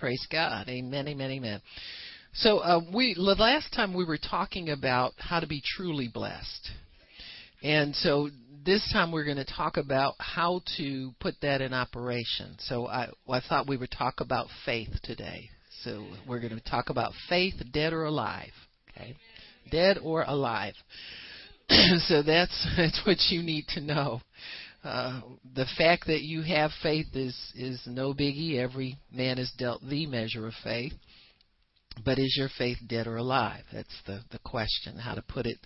Praise God. Amen, amen, amen. So uh, we the last time we were talking about how to be truly blessed, and so this time we're going to talk about how to put that in operation. So I, I thought we would talk about faith today. So we're going to talk about faith, dead or alive. Okay, dead or alive. so that's that's what you need to know. Uh, the fact that you have faith is is no biggie. Every man is dealt the measure of faith. But is your faith dead or alive? That's the the question. How to put it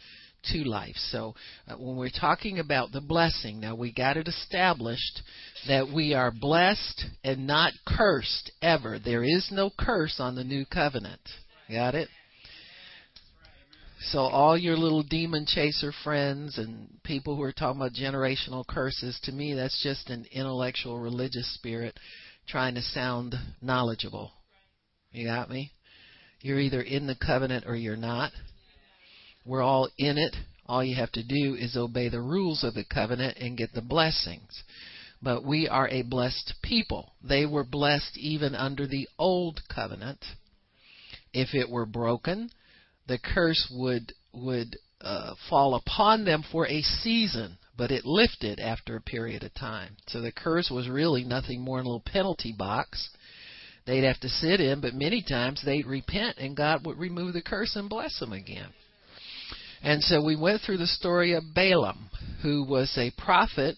to life. So uh, when we're talking about the blessing, now we got it established that we are blessed and not cursed ever. There is no curse on the new covenant. Got it? So all your little demon chaser friends and people who are talking about generational curses, to me that's just an intellectual religious spirit trying to sound knowledgeable. You got me? You're either in the covenant or you're not. We're all in it. All you have to do is obey the rules of the covenant and get the blessings. But we are a blessed people. They were blessed even under the old covenant. If it were broken, the curse would would uh, fall upon them for a season, but it lifted after a period of time. So the curse was really nothing more than a little penalty box they'd have to sit in, but many times they'd repent and God would remove the curse and bless them again. And so we went through the story of Balaam, who was a prophet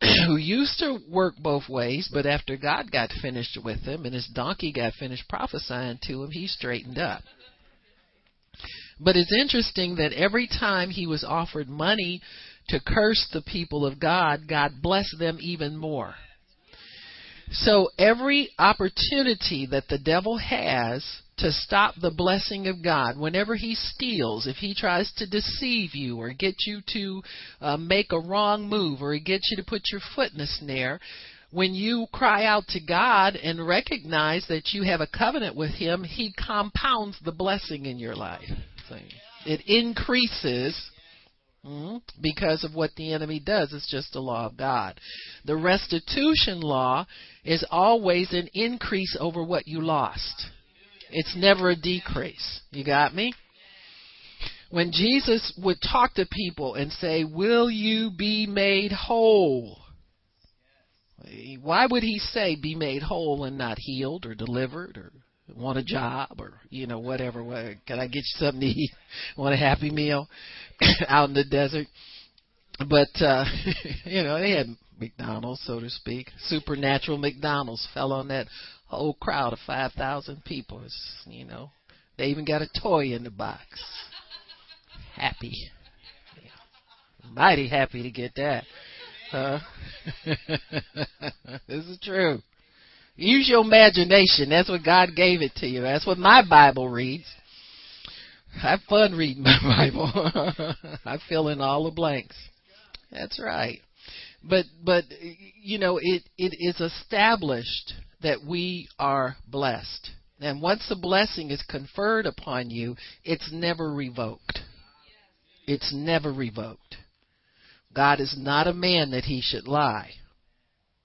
who used to work both ways, but after God got finished with him and his donkey got finished prophesying to him, he straightened up. But it's interesting that every time he was offered money to curse the people of God, God blessed them even more. So every opportunity that the devil has to stop the blessing of God, whenever he steals, if he tries to deceive you or get you to uh, make a wrong move or he gets you to put your foot in a snare, when you cry out to God and recognize that you have a covenant with him, he compounds the blessing in your life. It increases hmm, because of what the enemy does. It's just the law of God. The restitution law is always an increase over what you lost. It's never a decrease. You got me? When Jesus would talk to people and say, Will you be made whole? Why would he say be made whole and not healed or delivered or want a job or you know whatever can i get you something to eat? Want a happy meal out in the desert? But uh you know they had mcdonald's so to speak. Supernatural mcdonald's fell on that whole crowd of five thousand people. It's, you know they even got a toy in the box. Happy. Mighty happy to get that huh? This is true Use your imagination. That's what God gave it to you. That's what my Bible reads. Have fun reading my Bible. I fill in all the blanks. That's right. But but you know it it is established that we are blessed. And once a blessing is conferred upon you, it's never revoked. It's never revoked. God is not a man that he should lie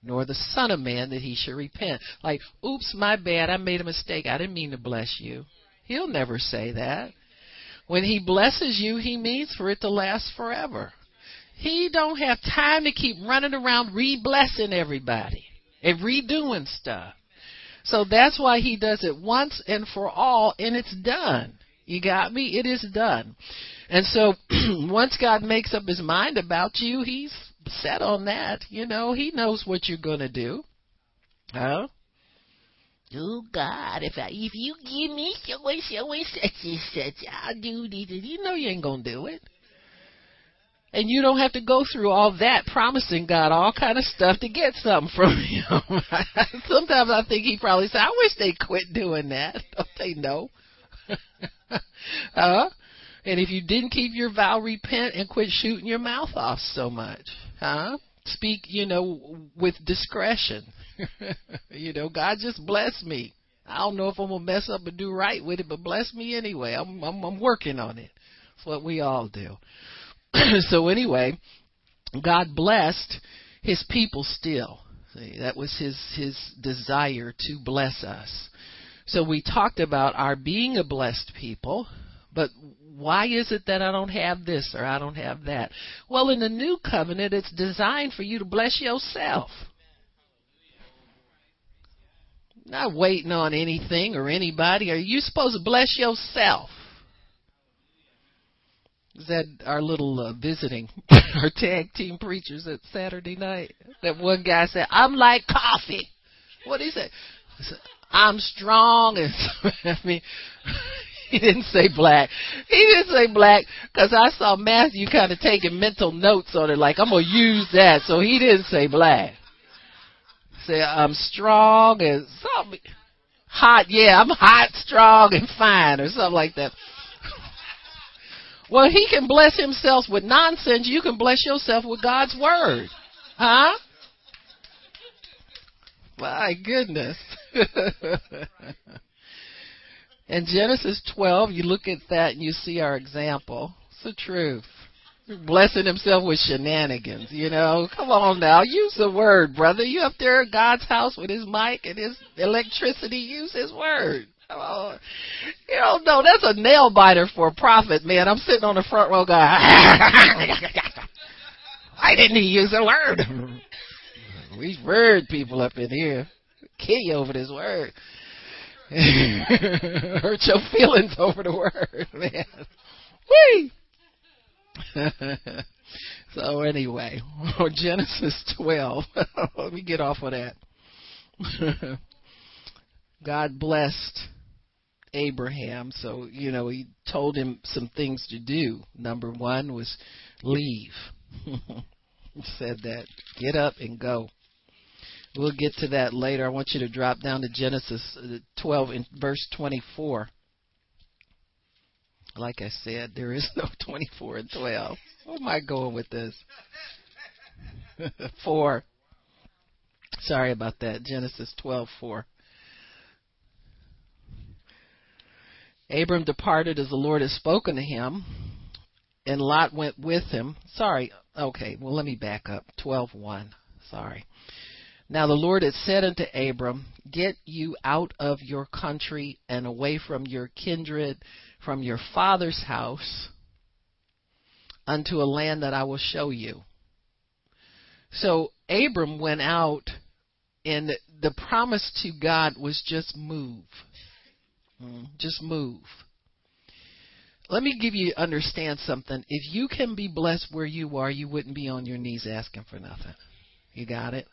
nor the Son of Man that he should repent. Like, oops, my bad, I made a mistake. I didn't mean to bless you. He'll never say that. When he blesses you, he means for it to last forever. He don't have time to keep running around re-blessing everybody and redoing stuff. So that's why he does it once and for all, and it's done. You got me? It is done. And so once God makes up his mind about you, he's set on that. You know, he knows what you're going to do. Huh? Oh God, if I, if you give me so and so and such and such, I'll do this. You know you ain't gonna do it, and you don't have to go through all that promising God all kind of stuff to get something from Him. Sometimes I think He probably said, "I wish they quit doing that." Don't they know? huh? And if you didn't keep your vow, repent and quit shooting your mouth off so much. Huh? Speak, you know, with discretion. you know, God just bless me. I don't know if I'm gonna mess up and do right with it, but bless me anyway. I'm I'm, I'm working on it. That's what we all do. so anyway, God blessed His people still. See, that was His His desire to bless us. So we talked about our being a blessed people, but why is it that I don't have this or I don't have that? Well, in the new covenant, it's designed for you to bless yourself. Not waiting on anything or anybody. Are you supposed to bless yourself? Is that our little uh, visiting, our tag team preachers at Saturday night? That one guy said, "I'm like coffee." What he say? I'm strong, and I mean, he didn't say black. He didn't say black because I saw Matthew kind of taking mental notes on it, like I'm gonna use that. So he didn't say black. Say I'm strong and something hot. Yeah, I'm hot, strong, and fine, or something like that. Well, he can bless himself with nonsense. You can bless yourself with God's word. Huh? My goodness. In Genesis 12, you look at that and you see our example. It's the truth. Blessing himself with shenanigans, you know. Come on now, use the word, brother. You up there at God's house with his mic and his electricity, use his word. Oh, you don't know that's a nail biter for a prophet, man. I'm sitting on the front row, guy. Why didn't he use a word? we word people up in here. Kill you over this word. Hurt your feelings over the word, man. Whee! so anyway, Genesis 12. Let me get off of that. God blessed Abraham. So, you know, he told him some things to do. Number one was leave. he said that. Get up and go. We'll get to that later. I want you to drop down to Genesis uh, 12 in verse 24. Like I said, there is no 24 and 12. Where am I going with this? 4. Sorry about that. Genesis 12:4. Abram departed as the Lord had spoken to him, and Lot went with him. Sorry, okay, well let me back up. Twelve one. Sorry. Now the Lord had said unto Abram, Get you out of your country and away from your kindred, from your father's house, unto a land that I will show you. So Abram went out, and the promise to God was just move. Mm, just move. Let me give you understand something. If you can be blessed where you are, you wouldn't be on your knees asking for nothing. You got it?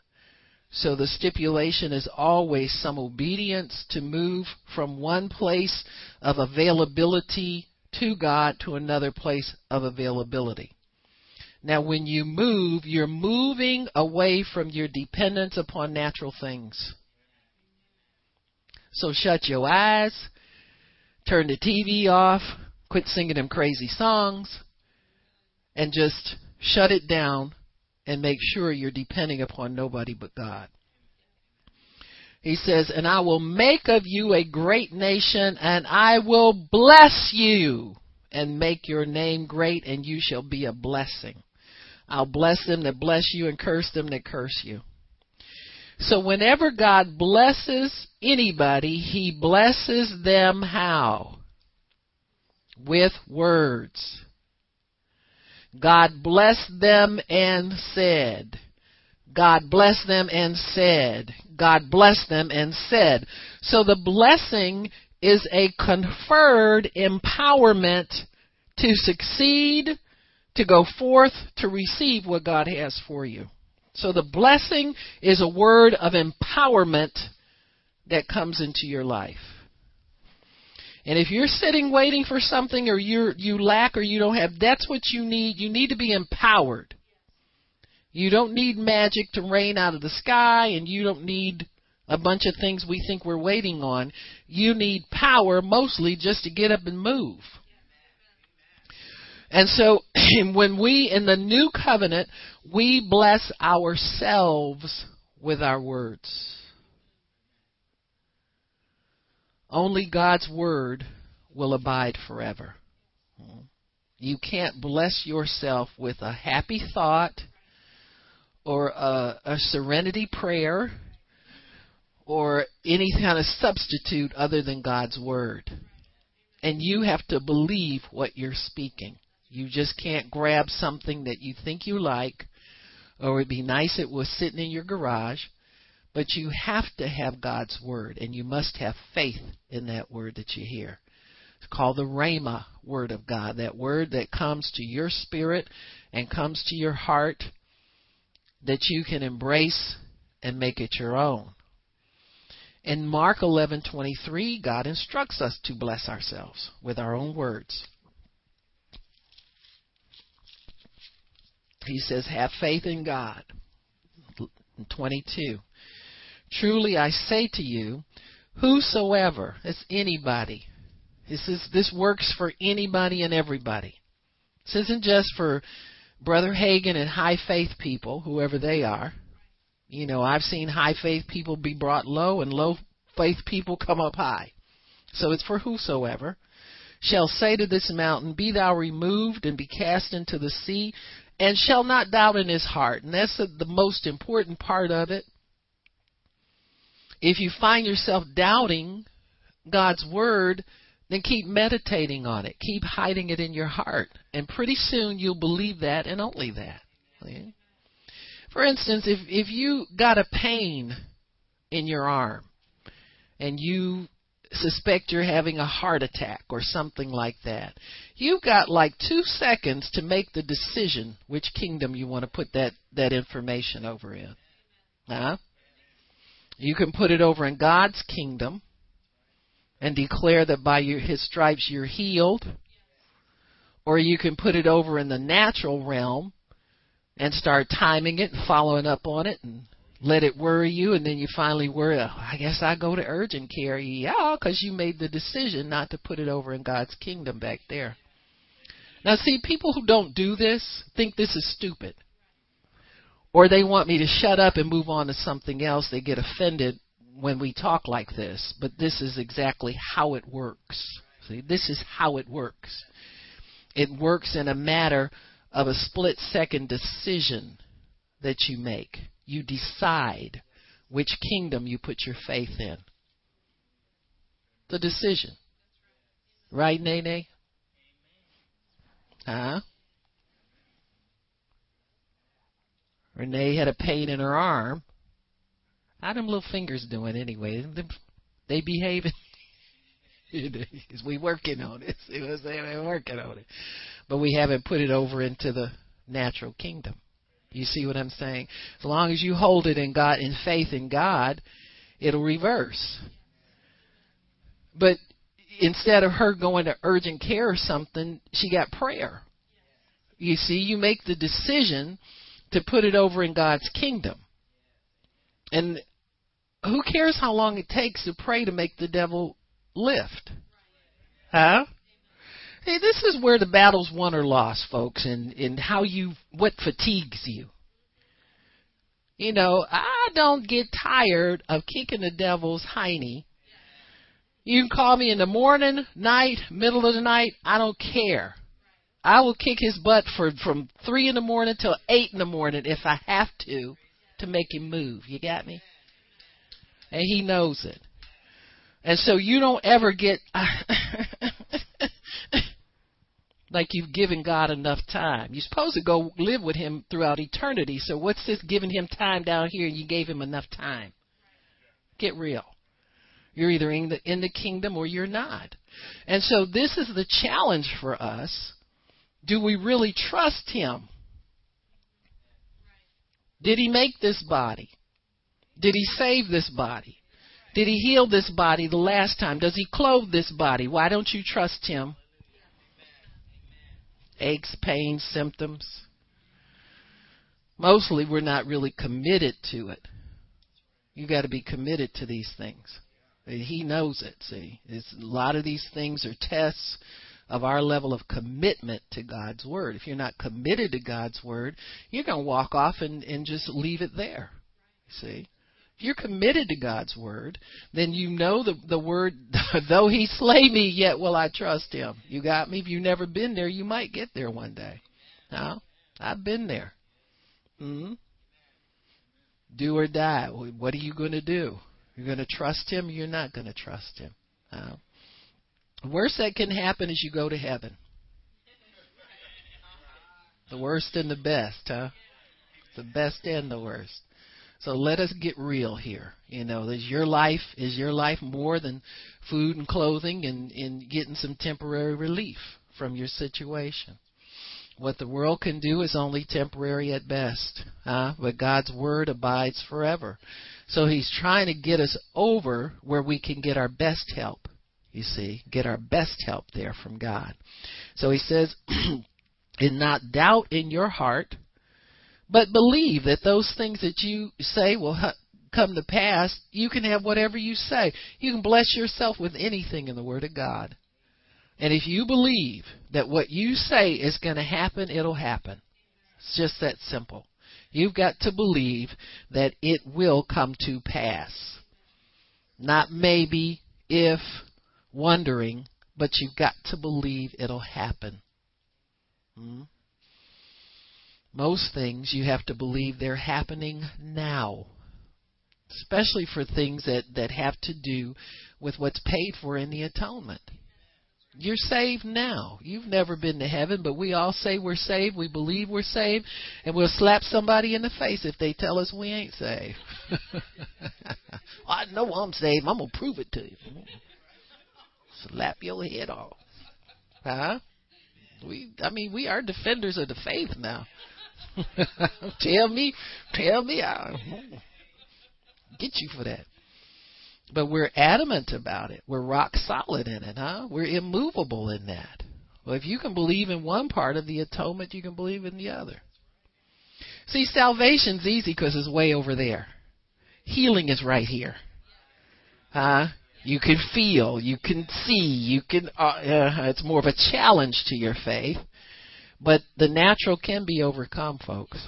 So the stipulation is always some obedience to move from one place of availability to God to another place of availability. Now, when you move, you're moving away from your dependence upon natural things. So shut your eyes, turn the TV off, quit singing them crazy songs, and just shut it down and make sure you're depending upon nobody but God. He says, And I will make of you a great nation, and I will bless you, and make your name great, and you shall be a blessing. I'll bless them that bless you, and curse them that curse you. So whenever God blesses anybody, He blesses them how? With words. God blessed them and said. God blessed them and said. God blessed them and said. So the blessing is a conferred empowerment to succeed, to go forth, to receive what God has for you. So the blessing is a word of empowerment that comes into your life. And if you're sitting waiting for something or you you lack or you don't have, that's what you need. You need to be empowered. You don't need magic to rain out of the sky and you don't need a bunch of things we think we're waiting on. You need power mostly just to get up and move. And so when we, in the new covenant, we bless ourselves with our words. Only God's word will abide forever. You can't bless yourself with a happy thought or a, a serenity prayer or any kind of substitute other than God's word. And you have to believe what you're speaking. You just can't grab something that you think you like, or it'd be nice it was sitting in your garage, but you have to have God's word, and you must have faith in that word that you hear. It's called the Rhema word of God, that word that comes to your spirit and comes to your heart that you can embrace and make it your own. In Mark 11:23, God instructs us to bless ourselves with our own words. He says, "Have faith in God." 22. Truly I say to you, whosoever, it's anybody. This is this works for anybody and everybody. This isn't just for Brother Hagin and high faith people, whoever they are. You know, I've seen high faith people be brought low and low faith people come up high. So it's for whosoever shall say to this mountain, Be thou removed and be cast into the sea, and shall not doubt in his heart. And that's the, the most important part of it. If you find yourself doubting God's word, then keep meditating on it. Keep hiding it in your heart. And pretty soon you'll believe that and only that. For instance, if, if you got a pain in your arm and you suspect you're having a heart attack or something like that, you've got like two seconds to make the decision which kingdom you want to put that, that information over in. Huh? You can put it over in God's kingdom and declare that by your, his stripes you're healed. Or you can put it over in the natural realm and start timing it and following up on it and let it worry you and then you finally worry, oh, I guess I go to urgent care. Yeah, because you made the decision not to put it over in God's kingdom back there. Now, see, people who don't do this think this is stupid. Or they want me to shut up and move on to something else. They get offended when we talk like this, but this is exactly how it works. See, this is how it works. It works in a matter of a split second decision that you make. You decide which kingdom you put your faith in. The decision. Right, Nene? Huh? Renee had a pain in her arm how them little fingers doing anyway? They behaving. we working on it. See what I'm saying? We're working on it, but we haven't put it over into the natural kingdom. You see what I'm saying? As long as you hold it in God, in faith in God, it'll reverse. But instead of her going to urgent care or something, she got prayer. You see, you make the decision to put it over in God's kingdom. And who cares how long it takes to pray to make the devil lift? Huh? Hey, this is where the battle's won or lost, folks, and, and how you, what fatigues you. You know, I don't get tired of kicking the devil's hiney. You can call me in the morning, night, middle of the night, I don't care. I will kick his butt for from three in the morning till eight in the morning if I have to to make him move. You got me? And he knows it. And so you don't ever get like you've given God enough time. You're supposed to go live with him throughout eternity. So what's this giving him time down here and you gave him enough time? Get real. You're either in the in the kingdom or you're not. And so this is the challenge for us. Do we really trust him? Did he make this body? Did he save this body? Did he heal this body the last time? Does he clothe this body? Why don't you trust him? Aches, pains, symptoms. Mostly we're not really committed to it. You got to be committed to these things. He knows it, see. It's, a lot of these things are tests of our level of commitment to God's Word. If you're not committed to God's Word, you're going to walk off and, and just leave it there. See? If you're committed to God's Word, then you know the, the Word, though He slay me, yet will I trust Him. You got me? If you've never been there, you might get there one day. No? I've been there. hmm Do or die. What are you going to do? You're going to trust Him. You're not going to trust Him. The worst that can happen is you go to heaven. The worst and the best, huh? The best and the worst. So let us get real here. You know, is your life is your life more than food and clothing and, and getting some temporary relief from your situation. What the world can do is only temporary at best, huh? but God's word abides forever. So He's trying to get us over where we can get our best help. You see, get our best help there from God. So He says, "And not doubt in your heart, but believe that those things that you say will come to pass. You can have whatever you say. You can bless yourself with anything in the Word of God." And if you believe that what you say is going to happen, it'll happen. It's just that simple. You've got to believe that it will come to pass. Not maybe, if, wondering, but you've got to believe it'll happen. Hmm? Most things you have to believe they're happening now. Especially for things that, that have to do with what's paid for in the atonement. You're saved now. You've never been to heaven, but we all say we're saved. We believe we're saved, and we'll slap somebody in the face if they tell us we ain't saved. I know I'm saved. I'm gonna prove it to you. Slap your head off, huh? We, I mean, we are defenders of the faith now. tell me, tell me, I'll get you for that. But we're adamant about it. We're rock solid in it, huh? We're immovable in that. Well, if you can believe in one part of the atonement, you can believe in the other. See, salvation's easy because it's way over there. Healing is right here. Huh? You can feel, you can see, you can. Uh, uh, it's more of a challenge to your faith, but the natural can be overcome, folks.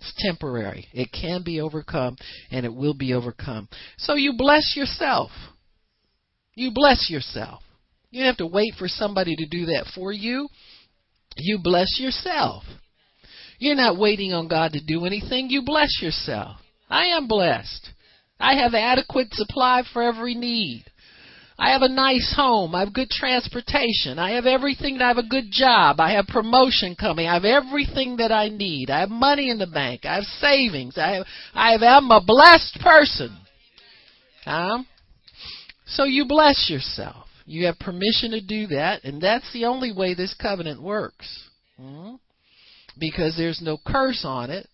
It's temporary. It can be overcome and it will be overcome. So you bless yourself. You bless yourself. You have to wait for somebody to do that for you. You bless yourself. You're not waiting on God to do anything. You bless yourself. I am blessed. I have adequate supply for every need. I have a nice home. I have good transportation. I have everything. I have a good job. I have promotion coming. I have everything that I need. I have money in the bank. I have savings. I have, I have, I'm a blessed person. Huh? So you bless yourself. You have permission to do that, and that's the only way this covenant works. Hmm? Because there's no curse on it.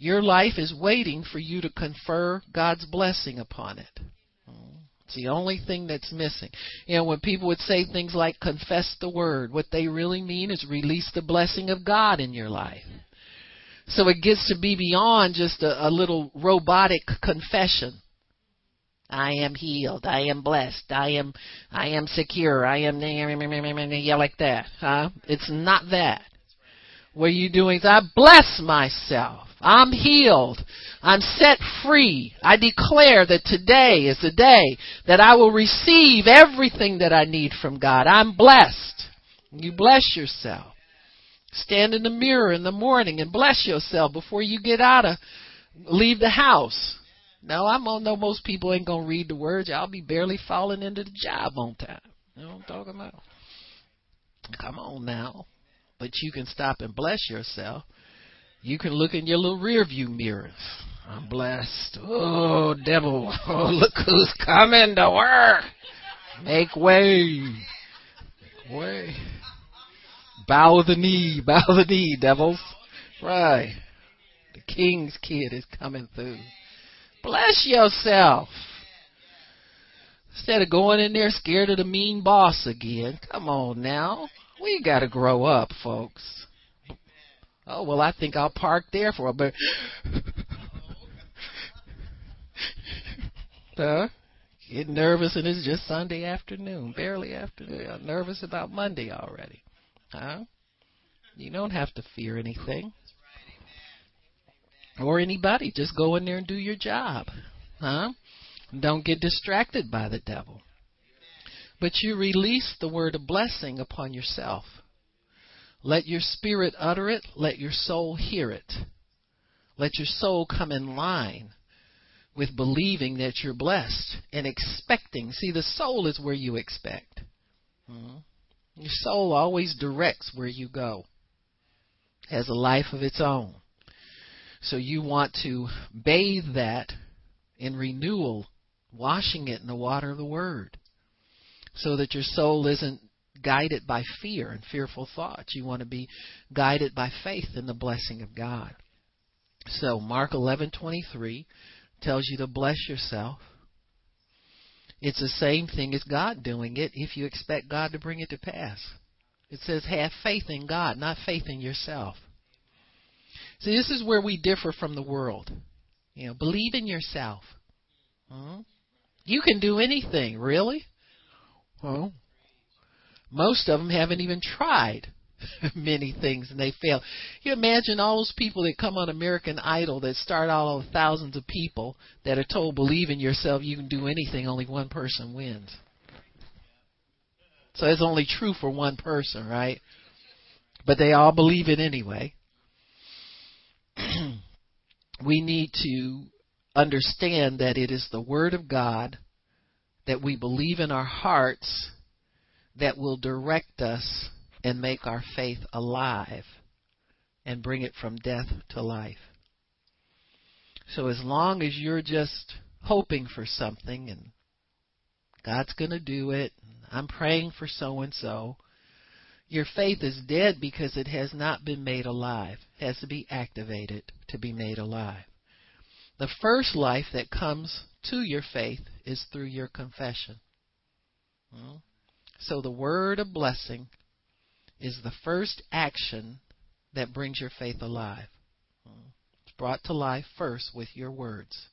Your life is waiting for you to confer God's blessing upon it. It's the only thing that's missing. You know, when people would say things like confess the word, what they really mean is release the blessing of God in your life. So it gets to be beyond just a, a little robotic confession. I am healed. I am blessed. I am, I am secure. I am, yeah, like that, huh? It's not that. What are you doing I bless myself. I'm healed. I'm set free. I declare that today is the day that I will receive everything that I need from God. I'm blessed. You bless yourself. Stand in the mirror in the morning and bless yourself before you get out of, leave the house. Now I know most people ain't gonna read the words. I'll be barely falling into the job on time. You know what I'm talking about? Come on now. But you can stop and bless yourself you can look in your little rear view mirrors. I'm blessed. Oh, devil. Oh, look who's coming to work. Make way. Make way. Bow the knee. Bow the knee, devils. Right. The king's kid is coming through. Bless yourself. Instead of going in there scared of the mean boss again. Come on now. We gotta grow up, folks. Oh well, I think I'll park there for a bit. huh? Get nervous, and it's just Sunday afternoon, barely afternoon. I'm nervous about Monday already. Huh? You don't have to fear anything. Or anybody. Just go in there and do your job. Huh? Don't get distracted by the devil. But you release the word of blessing upon yourself. Let your spirit utter it. Let your soul hear it. Let your soul come in line with believing that you're blessed and expecting. See, the soul is where you expect. Mm-hmm. Your soul always directs where you go, has a life of its own. So you want to bathe that in renewal, washing it in the water of the Word, so that your soul isn't guided by fear and fearful thoughts. You want to be guided by faith in the blessing of God. So Mark 11:23 tells you to bless yourself. It's the same thing as God doing it if you expect God to bring it to pass. It says have faith in God, not faith in yourself. See, this is where we differ from the world. You know, believe in yourself. Hmm? You can do anything, really? Well, most of them haven't even tried many things and they fail. You imagine all those people that come on American Idol that start all of thousands of people that are told believe in yourself, you can do anything, only one person wins. So it's only true for one person, right? But they all believe it anyway. we need to understand that it is the Word of God that we believe in our hearts that will direct us and make our faith alive and bring it from death to life. So as long as you're just hoping for something and God's going to do it, I'm praying for so and so, your faith is dead because it has not been made alive. It has to be activated to be made alive. The first life that comes to your faith is through your confession. Hmm? So the word of blessing is the first action that brings your faith alive. It's brought to life first with your words.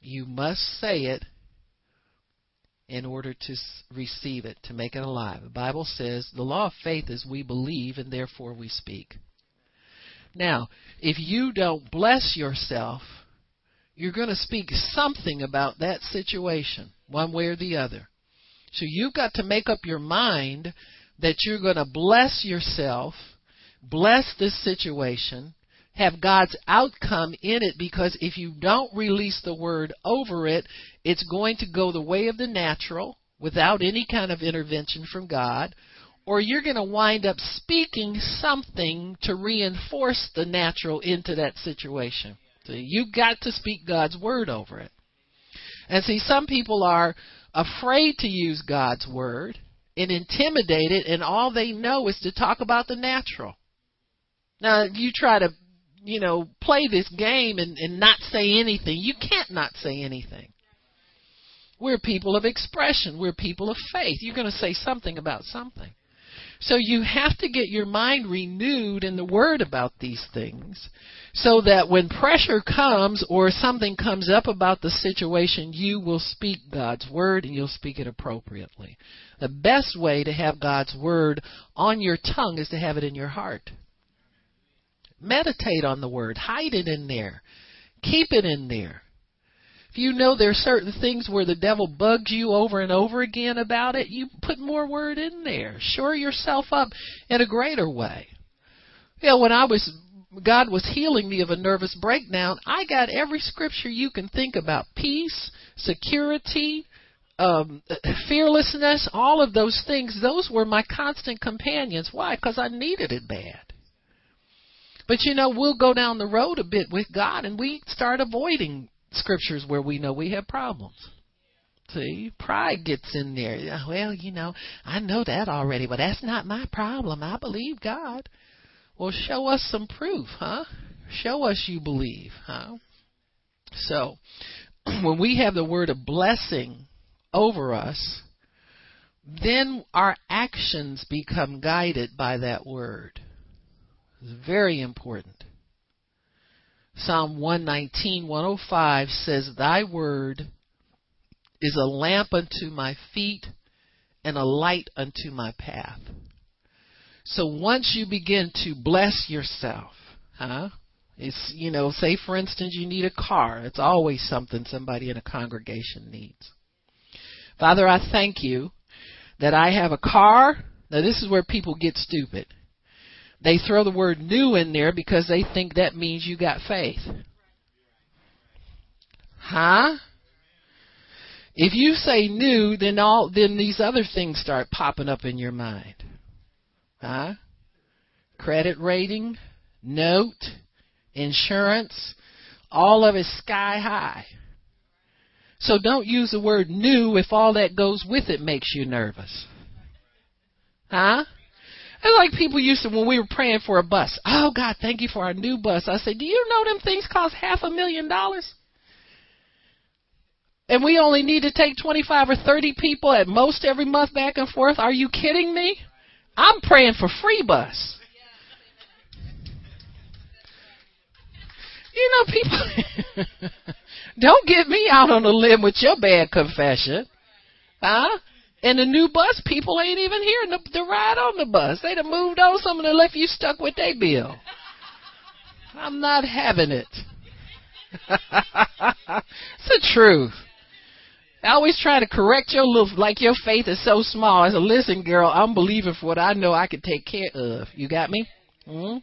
You must say it in order to receive it, to make it alive. The Bible says the law of faith is we believe and therefore we speak. Now, if you don't bless yourself, you're going to speak something about that situation, one way or the other. So you've got to make up your mind that you're going to bless yourself, bless this situation, have God's outcome in it because if you don't release the word over it, it's going to go the way of the natural without any kind of intervention from God, or you're going to wind up speaking something to reinforce the natural into that situation. So you've got to speak God's word over it. And see, some people are afraid to use God's word and intimidated, and all they know is to talk about the natural. Now, you try to you know, play this game and, and not say anything. You can't not say anything. We're people of expression. We're people of faith. You're going to say something about something. So you have to get your mind renewed in the Word about these things so that when pressure comes or something comes up about the situation, you will speak God's Word and you'll speak it appropriately. The best way to have God's Word on your tongue is to have it in your heart. Meditate on the word. Hide it in there. Keep it in there. If you know there are certain things where the devil bugs you over and over again about it, you put more word in there. Shore yourself up in a greater way. You know, when I was God was healing me of a nervous breakdown, I got every scripture you can think about peace, security, um, fearlessness, all of those things. Those were my constant companions. Why? Because I needed it bad. But you know, we'll go down the road a bit with God and we start avoiding scriptures where we know we have problems. See, pride gets in there. Well, you know, I know that already, but that's not my problem. I believe God. Well, show us some proof, huh? Show us you believe, huh? So, when we have the word of blessing over us, then our actions become guided by that word. It's very important. Psalm 119, 105 says, Thy word is a lamp unto my feet and a light unto my path. So once you begin to bless yourself, huh? It's, you know, say for instance you need a car. It's always something somebody in a congregation needs. Father, I thank you that I have a car. Now this is where people get stupid. They throw the word new in there because they think that means you got faith. Huh? If you say new, then all then these other things start popping up in your mind. Huh? Credit rating, note, insurance, all of it sky high. So don't use the word new if all that goes with it makes you nervous. Huh? It's like people used to when we were praying for a bus. Oh God, thank you for our new bus. I said, Do you know them things cost half a million dollars? And we only need to take 25 or 30 people at most every month back and forth. Are you kidding me? I'm praying for free bus. You know, people don't get me out on a limb with your bad confession. Huh? And the new bus people ain't even here to, to ride on the bus. They'd have moved on something and left you stuck with their bill. I'm not having it. it's the truth. I always try to correct your little, like your faith is so small. I said, listen, girl, I'm believing for what I know I can take care of. You got me? hmm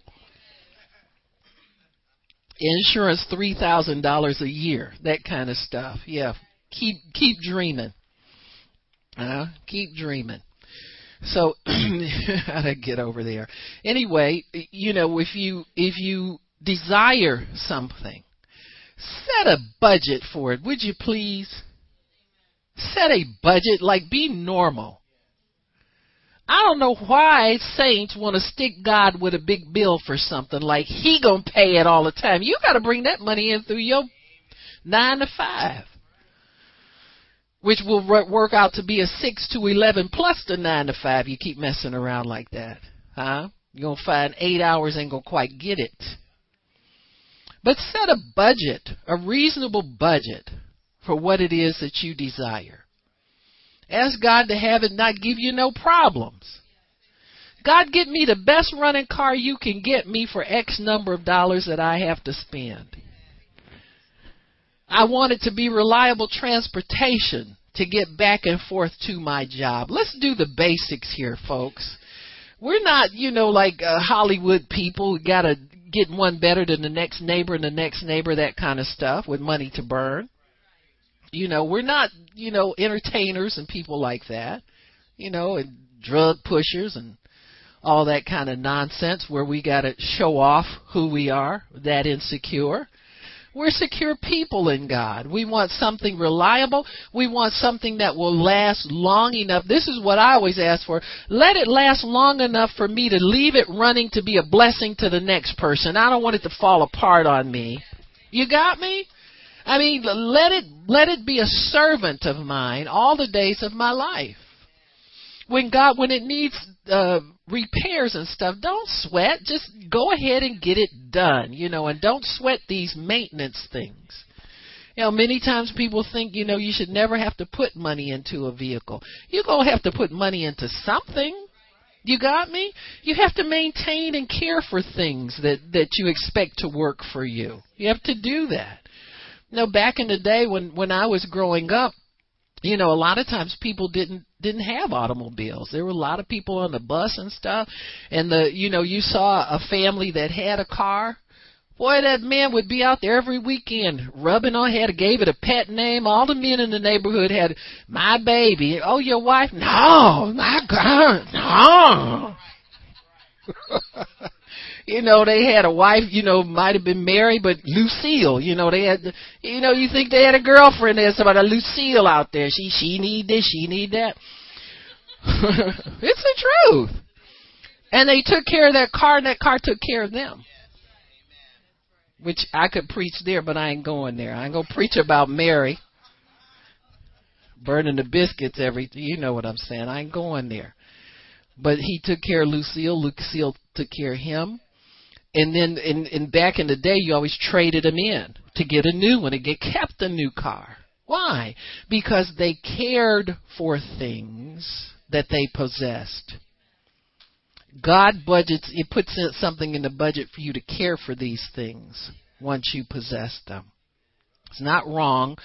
Insurance, three thousand dollars a year, that kind of stuff. Yeah, keep keep dreaming. Uh, keep dreaming. So how to get over there? Anyway, you know, if you if you desire something, set a budget for it, would you please? Set a budget, like be normal. I don't know why saints want to stick God with a big bill for something like he gonna pay it all the time. You got to bring that money in through your nine to five, which will work out to be a six to eleven plus the nine to five. You keep messing around like that, huh? You're gonna find eight hours ain't gonna quite get it. But set a budget, a reasonable budget for what it is that you desire. Ask God to have it not give you no problems. God, get me the best running car you can get me for X number of dollars that I have to spend. I want it to be reliable transportation to get back and forth to my job. Let's do the basics here, folks. We're not, you know, like uh, Hollywood people who got to get one better than the next neighbor and the next neighbor, that kind of stuff with money to burn. You know, we're not, you know, entertainers and people like that. You know, and drug pushers and all that kind of nonsense where we got to show off who we are, that insecure. We're secure people in God. We want something reliable. We want something that will last long enough. This is what I always ask for. Let it last long enough for me to leave it running to be a blessing to the next person. I don't want it to fall apart on me. You got me? I mean, let it let it be a servant of mine all the days of my life. When God, when it needs uh, repairs and stuff, don't sweat. Just go ahead and get it done, you know, and don't sweat these maintenance things. You know, many times people think, you know, you should never have to put money into a vehicle. You're going to have to put money into something. You got me? You have to maintain and care for things that, that you expect to work for you. You have to do that. You know, back in the day when when I was growing up, you know, a lot of times people didn't didn't have automobiles. There were a lot of people on the bus and stuff, and the you know you saw a family that had a car. Boy, that man would be out there every weekend rubbing on head, gave it a pet name. All the men in the neighborhood had my baby. Oh, your wife? No, my God, no. you know, they had a wife, you know, might have been married, but Lucille, you know, they had, you know, you think they had a girlfriend there, somebody, Lucille out there. She, she need this, she need that. it's the truth. And they took care of that car, and that car took care of them. Which I could preach there, but I ain't going there. I ain't gonna preach about Mary burning the biscuits every. You know what I'm saying? I ain't going there. But he took care of Lucille. Lucille took care of him. And then in, in back in the day, you always traded them in to get a new one and get kept a new car. Why? Because they cared for things that they possessed. God budgets, it puts something in the budget for you to care for these things once you possess them. It's not wrong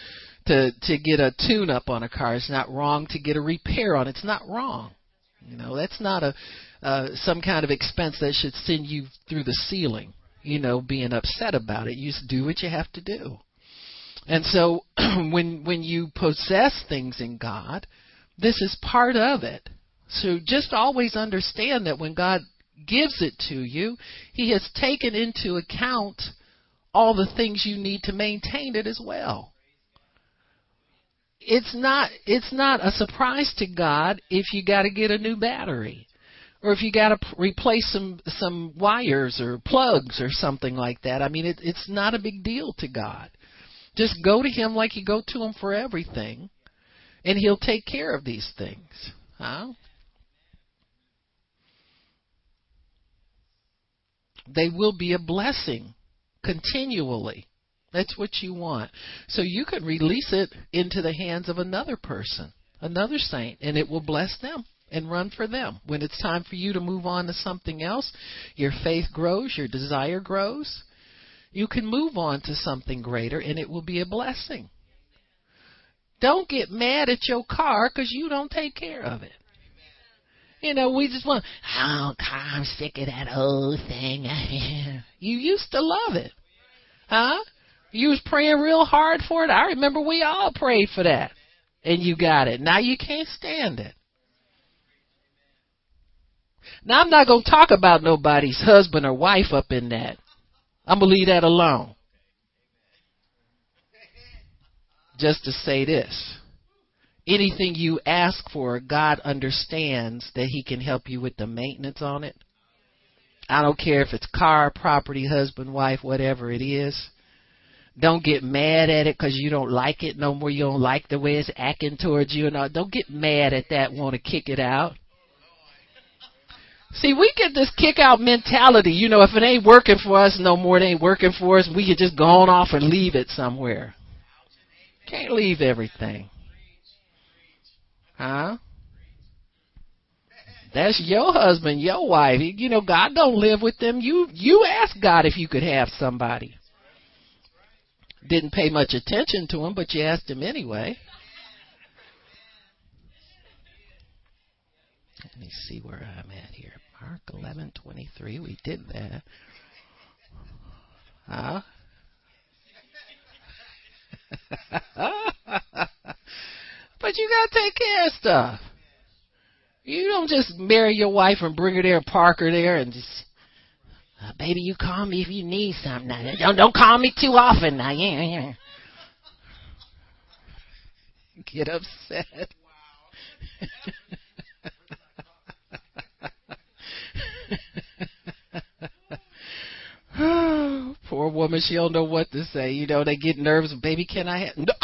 to to get a tune up on a car. It's not wrong to get a repair on it. It's not wrong. You know, that's not a uh, some kind of expense that should send you through the ceiling. You know, being upset about it. You just do what you have to do. And so when when you possess things in God, this is part of it. So just always understand that when God gives it to you, he has taken into account all the things you need to maintain it as well. It's not it's not a surprise to God if you got to get a new battery or if you got to p- replace some some wires or plugs or something like that. I mean, it, it's not a big deal to God. Just go to Him like you go to Him for everything, and He'll take care of these things. Huh? They will be a blessing continually. That's what you want. So you can release it into the hands of another person, another saint, and it will bless them and run for them. When it's time for you to move on to something else, your faith grows, your desire grows. You can move on to something greater and it will be a blessing. Don't get mad at your car because you don't take care of it. You know, we just want, oh, I'm sick of that old thing. you used to love it. Huh? You was praying real hard for it. I remember we all prayed for that. And you got it. Now you can't stand it. Now I'm not going to talk about nobody's husband or wife up in that. I'm going to leave that alone. Just to say this. Anything you ask for, God understands that He can help you with the maintenance on it. I don't care if it's car, property, husband, wife, whatever it is. Don't get mad at it because you don't like it no more. You don't like the way it's acting towards you and all. Don't get mad at that. Want to kick it out? See, we get this kick out mentality. You know, if it ain't working for us no more, it ain't working for us. We could just go on off and leave it somewhere. Can't leave everything. Huh? That's your husband, your wife. You know, God don't live with them. You you ask God if you could have somebody. Didn't pay much attention to him, but you asked him anyway. Let me see where I'm at here. Mark 11:23. We did that. Huh? but you gotta take care of stuff. You don't just marry your wife and bring her there, park her there, and just, uh, baby, you call me if you need something. Now, don't don't call me too often. Now, yeah, yeah. Get upset. Poor woman, she don't know what to say. You know, they get nervous. Baby, can I have? No,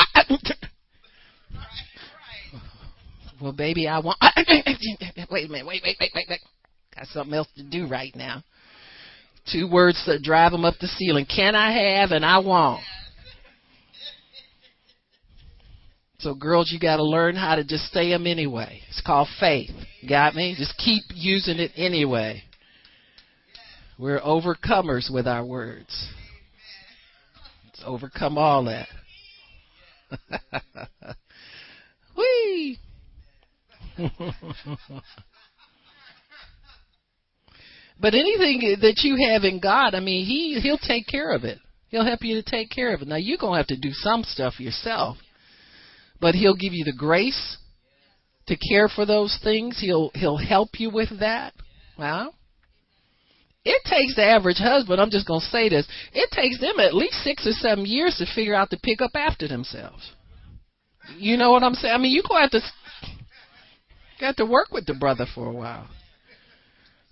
well, baby, I want. wait a minute. Wait, wait, wait, wait, wait. Got something else to do right now. Two words that drive them up the ceiling. Can I have and I want. So, girls, you got to learn how to just say them anyway. It's called faith. Got me? Just keep using it anyway. We're overcomers with our words. Let's overcome all that. Whee! but anything that you have in God, I mean, He He'll take care of it. He'll help you to take care of it. Now you're gonna have to do some stuff yourself, but He'll give you the grace to care for those things. He'll He'll help you with that. Well, it takes the average husband. I'm just gonna say this. It takes them at least six or seven years to figure out to pick up after themselves. You know what I'm saying? I mean, you gonna have to got to work with the brother for a while.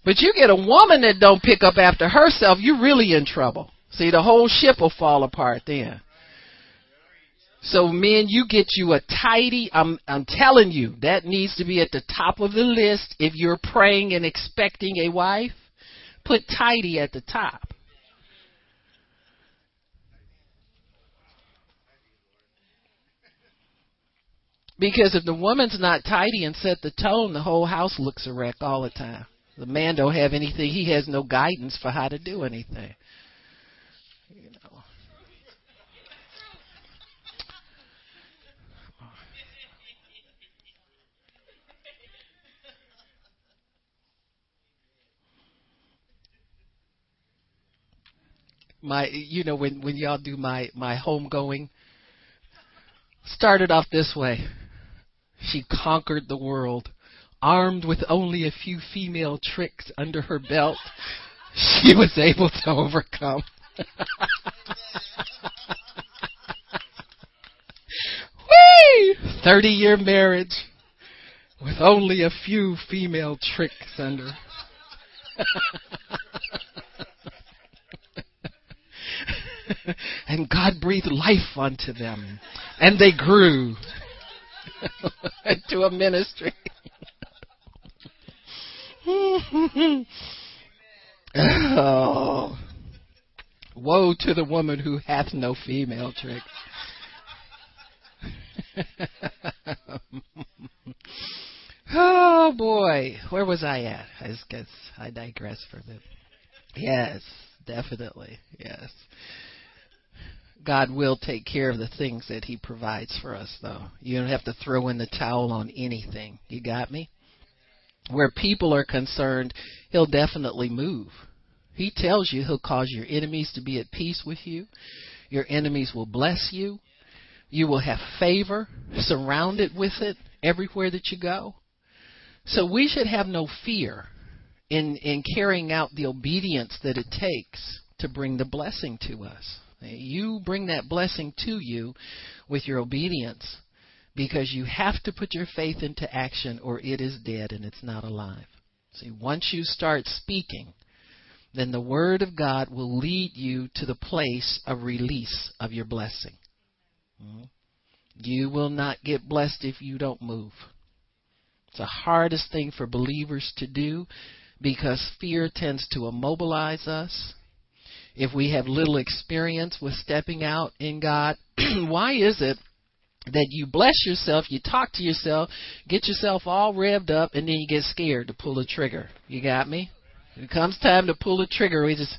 But you get a woman that don't pick up after herself, you're really in trouble. See, the whole ship will fall apart then. So men, you get you a tidy, I'm, I'm telling you, that needs to be at the top of the list if you're praying and expecting a wife. Put tidy at the top. Because if the woman's not tidy and set the tone, the whole house looks a wreck all the time. The man don't have anything. He has no guidance for how to do anything. You know. My, you know, when when y'all do my my home going started off this way. She conquered the world, armed with only a few female tricks under her belt. She was able to overcome. Whee! 30 year marriage with only a few female tricks under. and God breathed life unto them, and they grew into a ministry. oh, woe to the woman who hath no female tricks. oh boy, where was I at? I guess I digress for a bit. Yes, definitely. Yes. God will take care of the things that He provides for us, though. You don't have to throw in the towel on anything. You got me? Where people are concerned, He'll definitely move. He tells you He'll cause your enemies to be at peace with you. Your enemies will bless you. You will have favor surrounded with it everywhere that you go. So we should have no fear in, in carrying out the obedience that it takes to bring the blessing to us. You bring that blessing to you with your obedience because you have to put your faith into action or it is dead and it's not alive. See, once you start speaking, then the Word of God will lead you to the place of release of your blessing. Mm-hmm. You will not get blessed if you don't move. It's the hardest thing for believers to do because fear tends to immobilize us if we have little experience with stepping out in God, why is it that you bless yourself, you talk to yourself, get yourself all revved up, and then you get scared to pull the trigger? You got me? It comes time to pull the trigger. We just,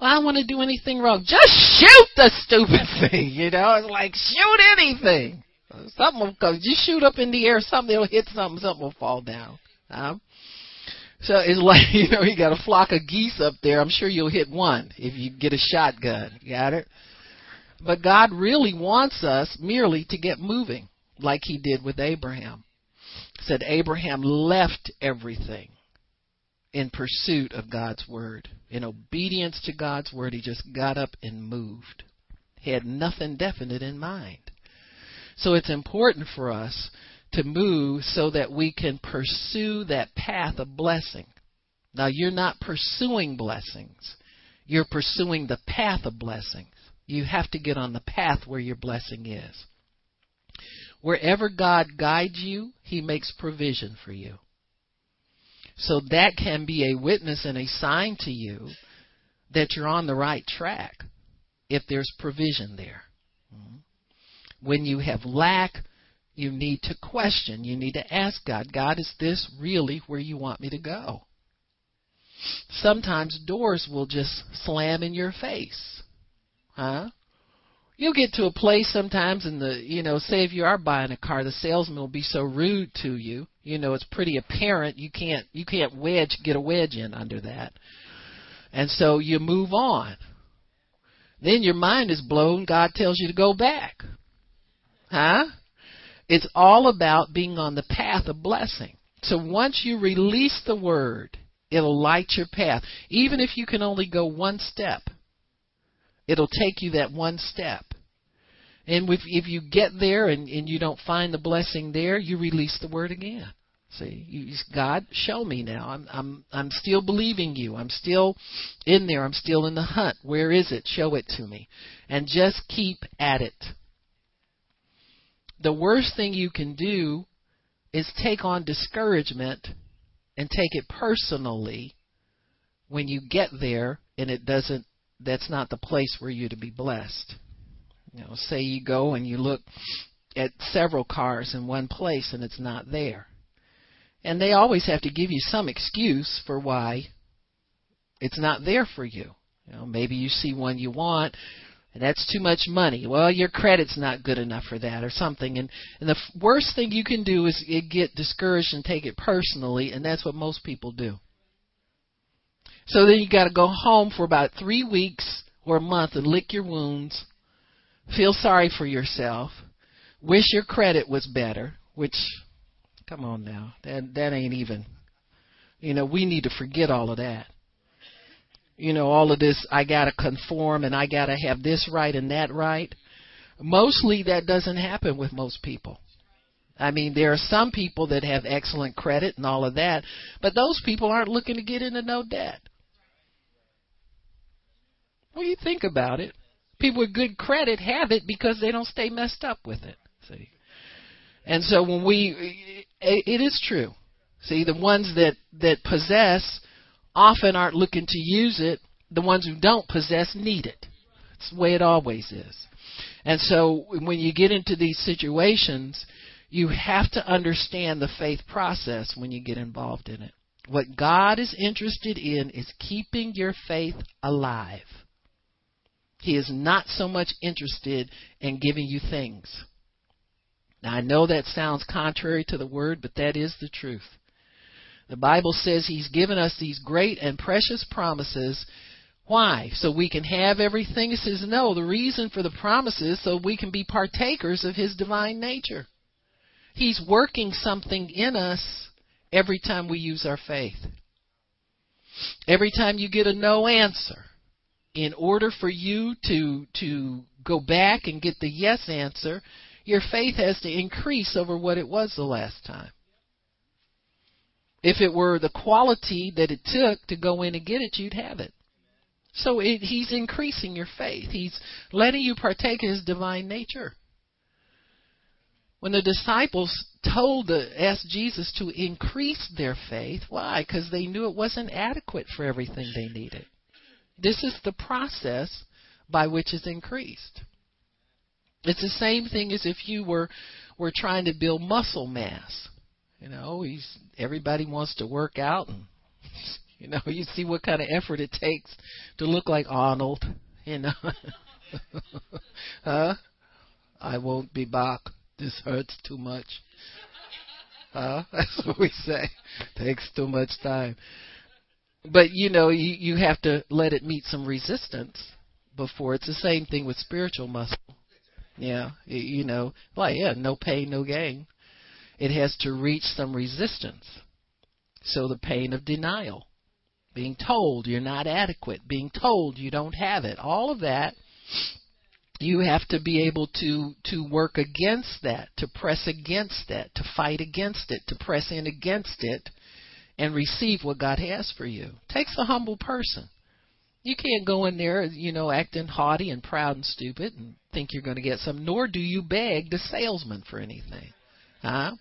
well, I don't want to do anything wrong. Just shoot the stupid thing. You know, it's like shoot anything. Something will come. You shoot up in the air, something will hit something, something will fall down. Um, so it's like, you know, you got a flock of geese up there. I'm sure you'll hit one if you get a shotgun. Got it? But God really wants us merely to get moving, like he did with Abraham. said Abraham left everything in pursuit of God's word. In obedience to God's word, he just got up and moved. He had nothing definite in mind. So it's important for us to move so that we can pursue that path of blessing. Now, you're not pursuing blessings, you're pursuing the path of blessings. You have to get on the path where your blessing is. Wherever God guides you, He makes provision for you. So that can be a witness and a sign to you that you're on the right track if there's provision there. Mm-hmm. When you have lack, you need to question. You need to ask God, God, is this really where you want me to go? Sometimes doors will just slam in your face. Huh? You'll get to a place sometimes and the you know, say if you are buying a car, the salesman will be so rude to you. You know, it's pretty apparent you can't you can't wedge get a wedge in under that. And so you move on. Then your mind is blown, God tells you to go back. Huh? It's all about being on the path of blessing. So once you release the word, it'll light your path. Even if you can only go one step, it'll take you that one step. And if, if you get there and, and you don't find the blessing there, you release the word again. See, you, God, show me now. I'm I'm I'm still believing you. I'm still in there. I'm still in the hunt. Where is it? Show it to me. And just keep at it the worst thing you can do is take on discouragement and take it personally when you get there and it doesn't that's not the place where you're to be blessed. You know, say you go and you look at several cars in one place and it's not there. And they always have to give you some excuse for why it's not there for you. You know, maybe you see one you want that's too much money. Well, your credit's not good enough for that or something. And, and the worst thing you can do is get discouraged and take it personally, and that's what most people do. So then you got to go home for about three weeks or a month and lick your wounds, feel sorry for yourself, wish your credit was better, which come on now. That that ain't even you know, we need to forget all of that. You know, all of this I got to conform and I got to have this right and that right. Mostly that doesn't happen with most people. I mean, there are some people that have excellent credit and all of that, but those people aren't looking to get into no debt. Well, you think about it. People with good credit have it because they don't stay messed up with it. See? And so when we, it is true. See, the ones that, that possess often aren't looking to use it. The ones who don't possess need it. It's the way it always is. And so when you get into these situations, you have to understand the faith process when you get involved in it. What God is interested in is keeping your faith alive. He is not so much interested in giving you things. Now, I know that sounds contrary to the word, but that is the truth. The Bible says He's given us these great and precious promises. Why? So we can have everything? He says, no, the reason for the promises so we can be partakers of His divine nature. He's working something in us every time we use our faith. Every time you get a no answer, in order for you to to go back and get the yes answer, your faith has to increase over what it was the last time. If it were the quality that it took to go in and get it, you'd have it. So it, he's increasing your faith. He's letting you partake in his divine nature. When the disciples told the asked Jesus to increase their faith, why? Because they knew it wasn't adequate for everything they needed. This is the process by which it's increased. It's the same thing as if you were were trying to build muscle mass. You know, he's everybody wants to work out and you know, you see what kind of effort it takes to look like Arnold, you know. huh? I won't be back. This hurts too much. Huh? That's what we say. Takes too much time. But you know, you you have to let it meet some resistance before it's the same thing with spiritual muscle. Yeah, you know, like yeah, no pain, no gain it has to reach some resistance. So the pain of denial, being told you're not adequate, being told you don't have it, all of that you have to be able to to work against that, to press against that, to fight against it, to press in against it and receive what God has for you. Takes a humble person. You can't go in there, you know, acting haughty and proud and stupid and think you're going to get some, nor do you beg the salesman for anything. Huh?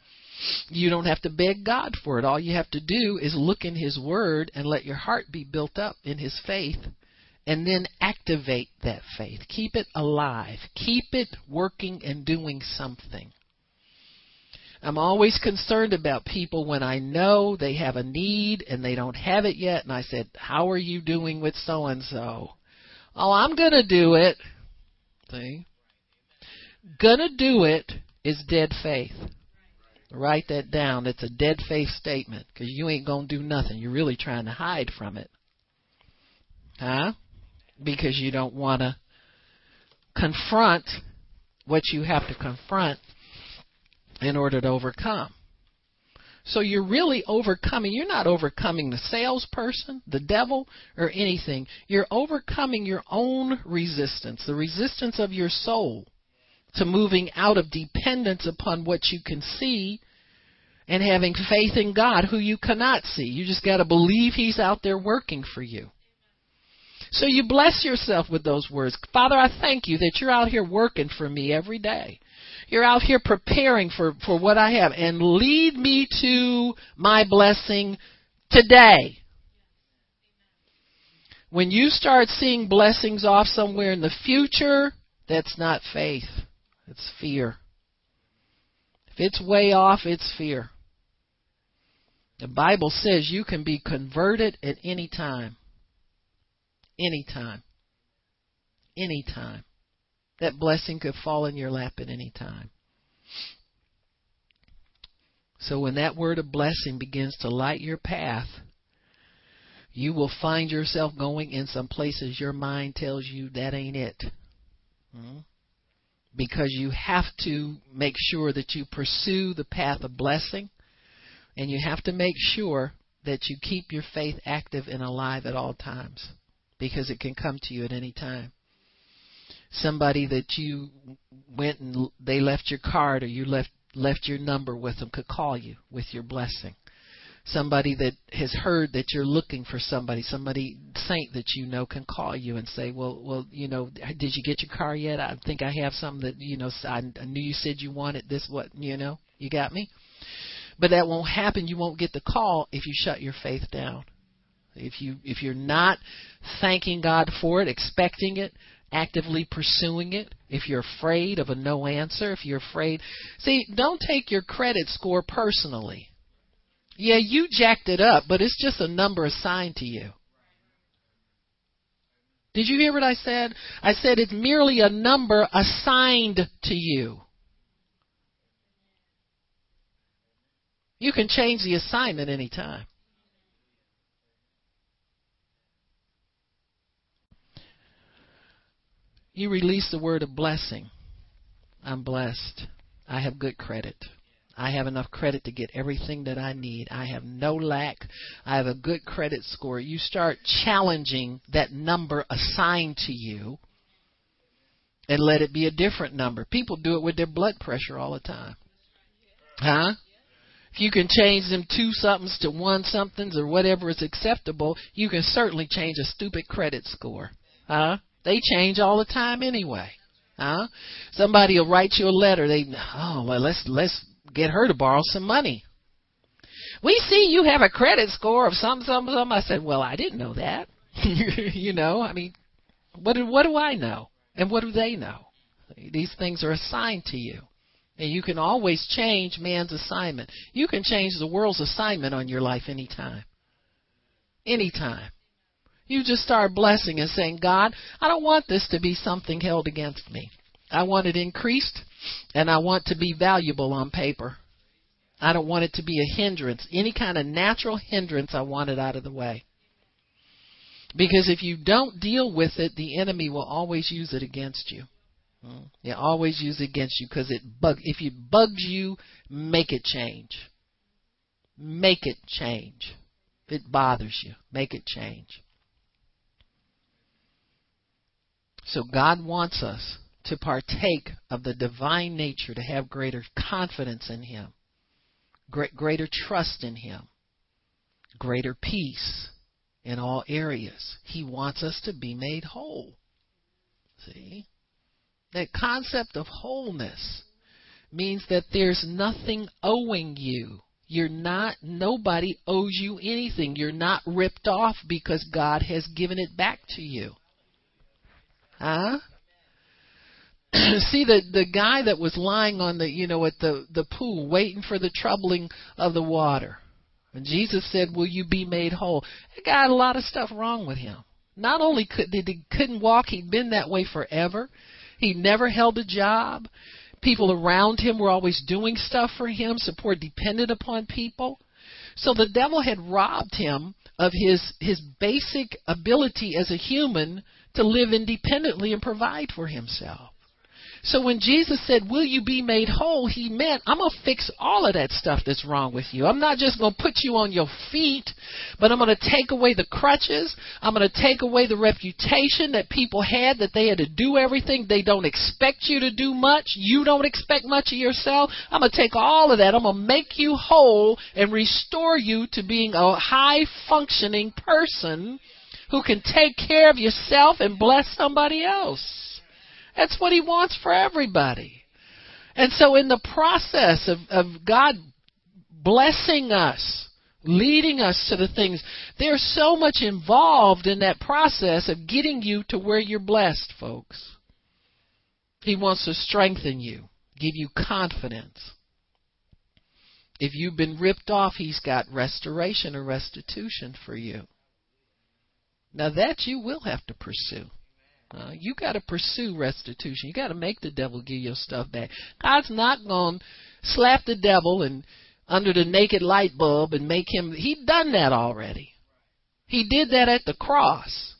You don't have to beg God for it. All you have to do is look in His Word and let your heart be built up in His faith and then activate that faith. Keep it alive. Keep it working and doing something. I'm always concerned about people when I know they have a need and they don't have it yet. And I said, How are you doing with so and so? Oh, I'm going to do it. See? Gonna do it is dead faith. Write that down. It's a dead faith statement because you ain't going to do nothing. You're really trying to hide from it. Huh? Because you don't want to confront what you have to confront in order to overcome. So you're really overcoming. You're not overcoming the salesperson, the devil, or anything. You're overcoming your own resistance, the resistance of your soul to moving out of dependence upon what you can see and having faith in God who you cannot see. You just got to believe He's out there working for you. So you bless yourself with those words. Father, I thank you that you're out here working for me every day. You're out here preparing for, for what I have and lead me to my blessing today. When you start seeing blessings off somewhere in the future, that's not faith. It's fear. If it's way off, it's fear. The Bible says you can be converted at any time. Any time. Any time. That blessing could fall in your lap at any time. So when that word of blessing begins to light your path, you will find yourself going in some places your mind tells you that ain't it. Hmm? Because you have to make sure that you pursue the path of blessing and you have to make sure that you keep your faith active and alive at all times because it can come to you at any time. Somebody that you went and they left your card or you left left your number with them could call you with your blessing. Somebody that has heard that you're looking for somebody, somebody saint that you know can call you and say, "Well, well, you know, did you get your car yet? I think I have some that you know. I, I knew you said you wanted this. What you know? You got me." But that won't happen. You won't get the call if you shut your faith down. If you if you're not thanking God for it, expecting it, actively pursuing it, if you're afraid of a no answer, if you're afraid, see, don't take your credit score personally. Yeah, you jacked it up, but it's just a number assigned to you. Did you hear what I said? I said it's merely a number assigned to you. You can change the assignment anytime. You release the word of blessing. I'm blessed. I have good credit. I have enough credit to get everything that I need. I have no lack. I have a good credit score. You start challenging that number assigned to you and let it be a different number. People do it with their blood pressure all the time. Huh? If you can change them two somethings to one somethings or whatever is acceptable, you can certainly change a stupid credit score. Huh? They change all the time anyway. Huh? Somebody will write you a letter. They oh well let's let's get her to borrow some money. We see you have a credit score of some some some. I said, well, I didn't know that. you know, I mean, what do, what do I know, and what do they know? These things are assigned to you, and you can always change man's assignment. You can change the world's assignment on your life anytime. Anytime. You just start blessing and saying, God, I don't want this to be something held against me. I want it increased and I want to be valuable on paper. I don't want it to be a hindrance. Any kind of natural hindrance, I want it out of the way. Because if you don't deal with it, the enemy will always use it against you. They always use it against you because it bug. If it bugs you, make it change. Make it change. If it bothers you, make it change. So God wants us to partake of the divine nature, to have greater confidence in Him, greater trust in Him, greater peace in all areas. He wants us to be made whole. See? That concept of wholeness means that there's nothing owing you. You're not, nobody owes you anything. You're not ripped off because God has given it back to you. Huh? See the the guy that was lying on the you know at the the pool waiting for the troubling of the water. And Jesus said, "Will you be made whole?" That guy had a lot of stuff wrong with him. Not only could did he couldn't walk, he'd been that way forever. He never held a job. People around him were always doing stuff for him, support dependent upon people. So the devil had robbed him of his his basic ability as a human to live independently and provide for himself. So when Jesus said, Will you be made whole? He meant, I'm going to fix all of that stuff that's wrong with you. I'm not just going to put you on your feet, but I'm going to take away the crutches. I'm going to take away the reputation that people had that they had to do everything. They don't expect you to do much. You don't expect much of yourself. I'm going to take all of that. I'm going to make you whole and restore you to being a high functioning person who can take care of yourself and bless somebody else. That's what he wants for everybody. And so in the process of, of God blessing us, leading us to the things, there's so much involved in that process of getting you to where you're blessed, folks. He wants to strengthen you, give you confidence. If you've been ripped off, he's got restoration or restitution for you. Now that you will have to pursue. Uh, you got to pursue restitution. You got to make the devil give your stuff back. God's not going to slap the devil and under the naked light bulb and make him. He done that already. He did that at the cross.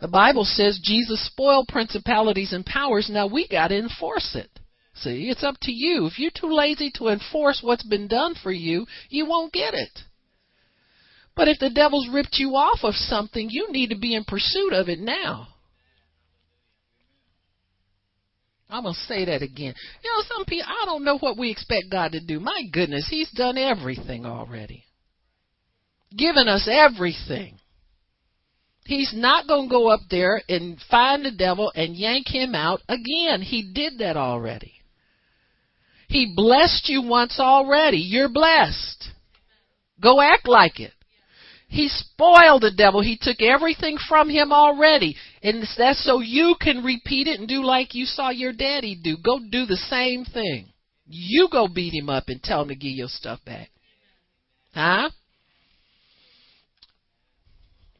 The Bible says Jesus spoiled principalities and powers. Now we got to enforce it. See, it's up to you. If you're too lazy to enforce what's been done for you, you won't get it. But if the devil's ripped you off of something, you need to be in pursuit of it now. I'm going to say that again. You know, some people, I don't know what we expect God to do. My goodness, He's done everything already. Given us everything. He's not going to go up there and find the devil and yank him out again. He did that already. He blessed you once already. You're blessed. Go act like it. He spoiled the devil. He took everything from him already. And that's so you can repeat it and do like you saw your daddy do. Go do the same thing. You go beat him up and tell him to give your stuff back. Huh?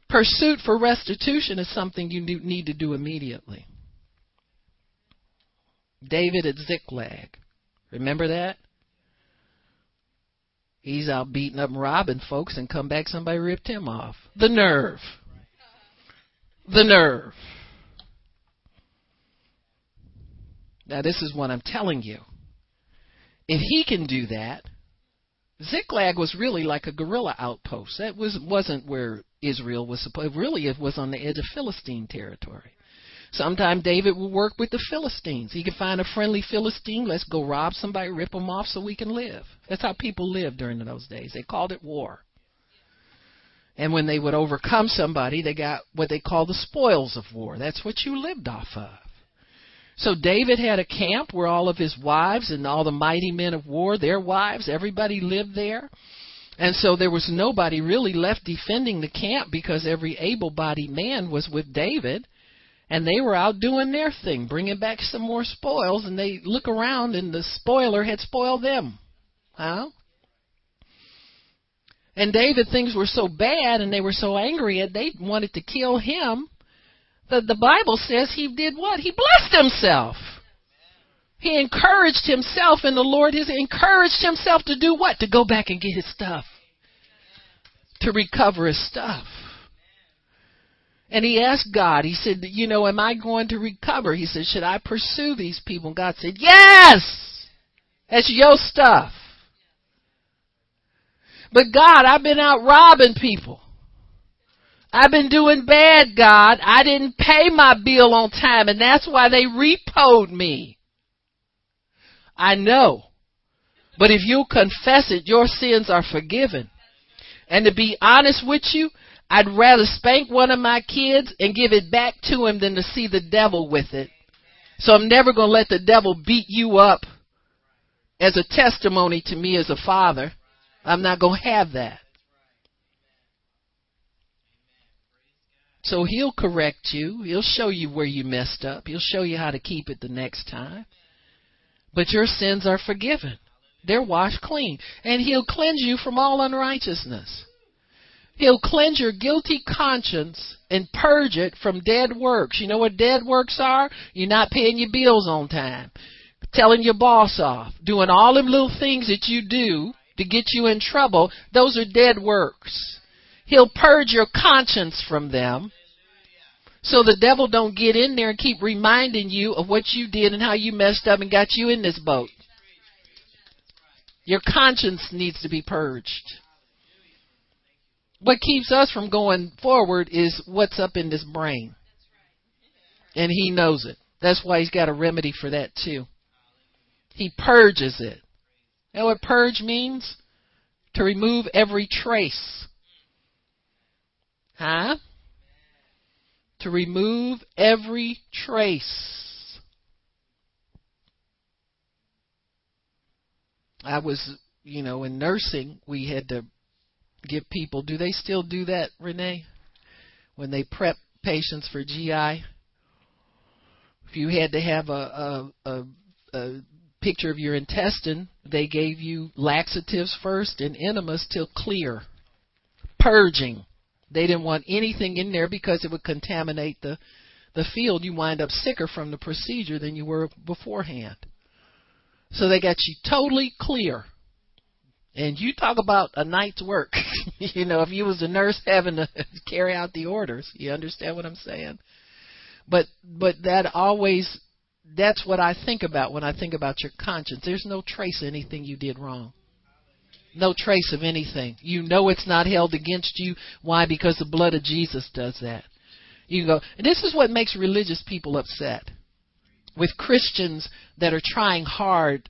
Pursuit for restitution is something you need to do immediately. David at Ziklag. Remember that? He's out beating up and robbing folks and come back somebody ripped him off. The nerve. The nerve. Now this is what I'm telling you. If he can do that, Ziklag was really like a guerrilla outpost. That was wasn't where Israel was supposed. Really, it was on the edge of Philistine territory. Sometimes David would work with the Philistines. He could find a friendly Philistine. Let's go rob somebody, rip them off so we can live. That's how people lived during those days. They called it war. And when they would overcome somebody, they got what they call the spoils of war. That's what you lived off of. So David had a camp where all of his wives and all the mighty men of war, their wives, everybody lived there. And so there was nobody really left defending the camp because every able bodied man was with David and they were out doing their thing, bringing back some more spoils, and they look around and the spoiler had spoiled them. Huh? And David things were so bad and they were so angry and they wanted to kill him. The the Bible says he did what? He blessed himself. He encouraged himself in the Lord. He encouraged himself to do what? To go back and get his stuff. To recover his stuff. And he asked God, he said, You know, am I going to recover? He said, Should I pursue these people? And God said, Yes! That's your stuff. But God, I've been out robbing people. I've been doing bad, God. I didn't pay my bill on time, and that's why they repoed me. I know. But if you confess it, your sins are forgiven. And to be honest with you, I'd rather spank one of my kids and give it back to him than to see the devil with it. So I'm never going to let the devil beat you up as a testimony to me as a father. I'm not going to have that. So he'll correct you. He'll show you where you messed up. He'll show you how to keep it the next time. But your sins are forgiven. They're washed clean. And he'll cleanse you from all unrighteousness. He'll cleanse your guilty conscience and purge it from dead works. You know what dead works are? You're not paying your bills on time, telling your boss off, doing all them little things that you do to get you in trouble. Those are dead works. He'll purge your conscience from them. So the devil don't get in there and keep reminding you of what you did and how you messed up and got you in this boat. Your conscience needs to be purged what keeps us from going forward is what's up in this brain. And he knows it. That's why he's got a remedy for that too. He purges it. You know what purge means? To remove every trace. Huh? To remove every trace. I was, you know, in nursing, we had to give people. Do they still do that, Renee? When they prep patients for GI, if you had to have a a, a, a picture of your intestine, they gave you laxatives first and enemas till clear, purging. They didn't want anything in there because it would contaminate the the field. You wind up sicker from the procedure than you were beforehand. So they got you totally clear And you talk about a night's work. you know, if you was a nurse having to carry out the orders, you understand what I'm saying? But but that always that's what I think about when I think about your conscience. There's no trace of anything you did wrong. No trace of anything. You know it's not held against you. Why? Because the blood of Jesus does that. You go, and this is what makes religious people upset with Christians that are trying hard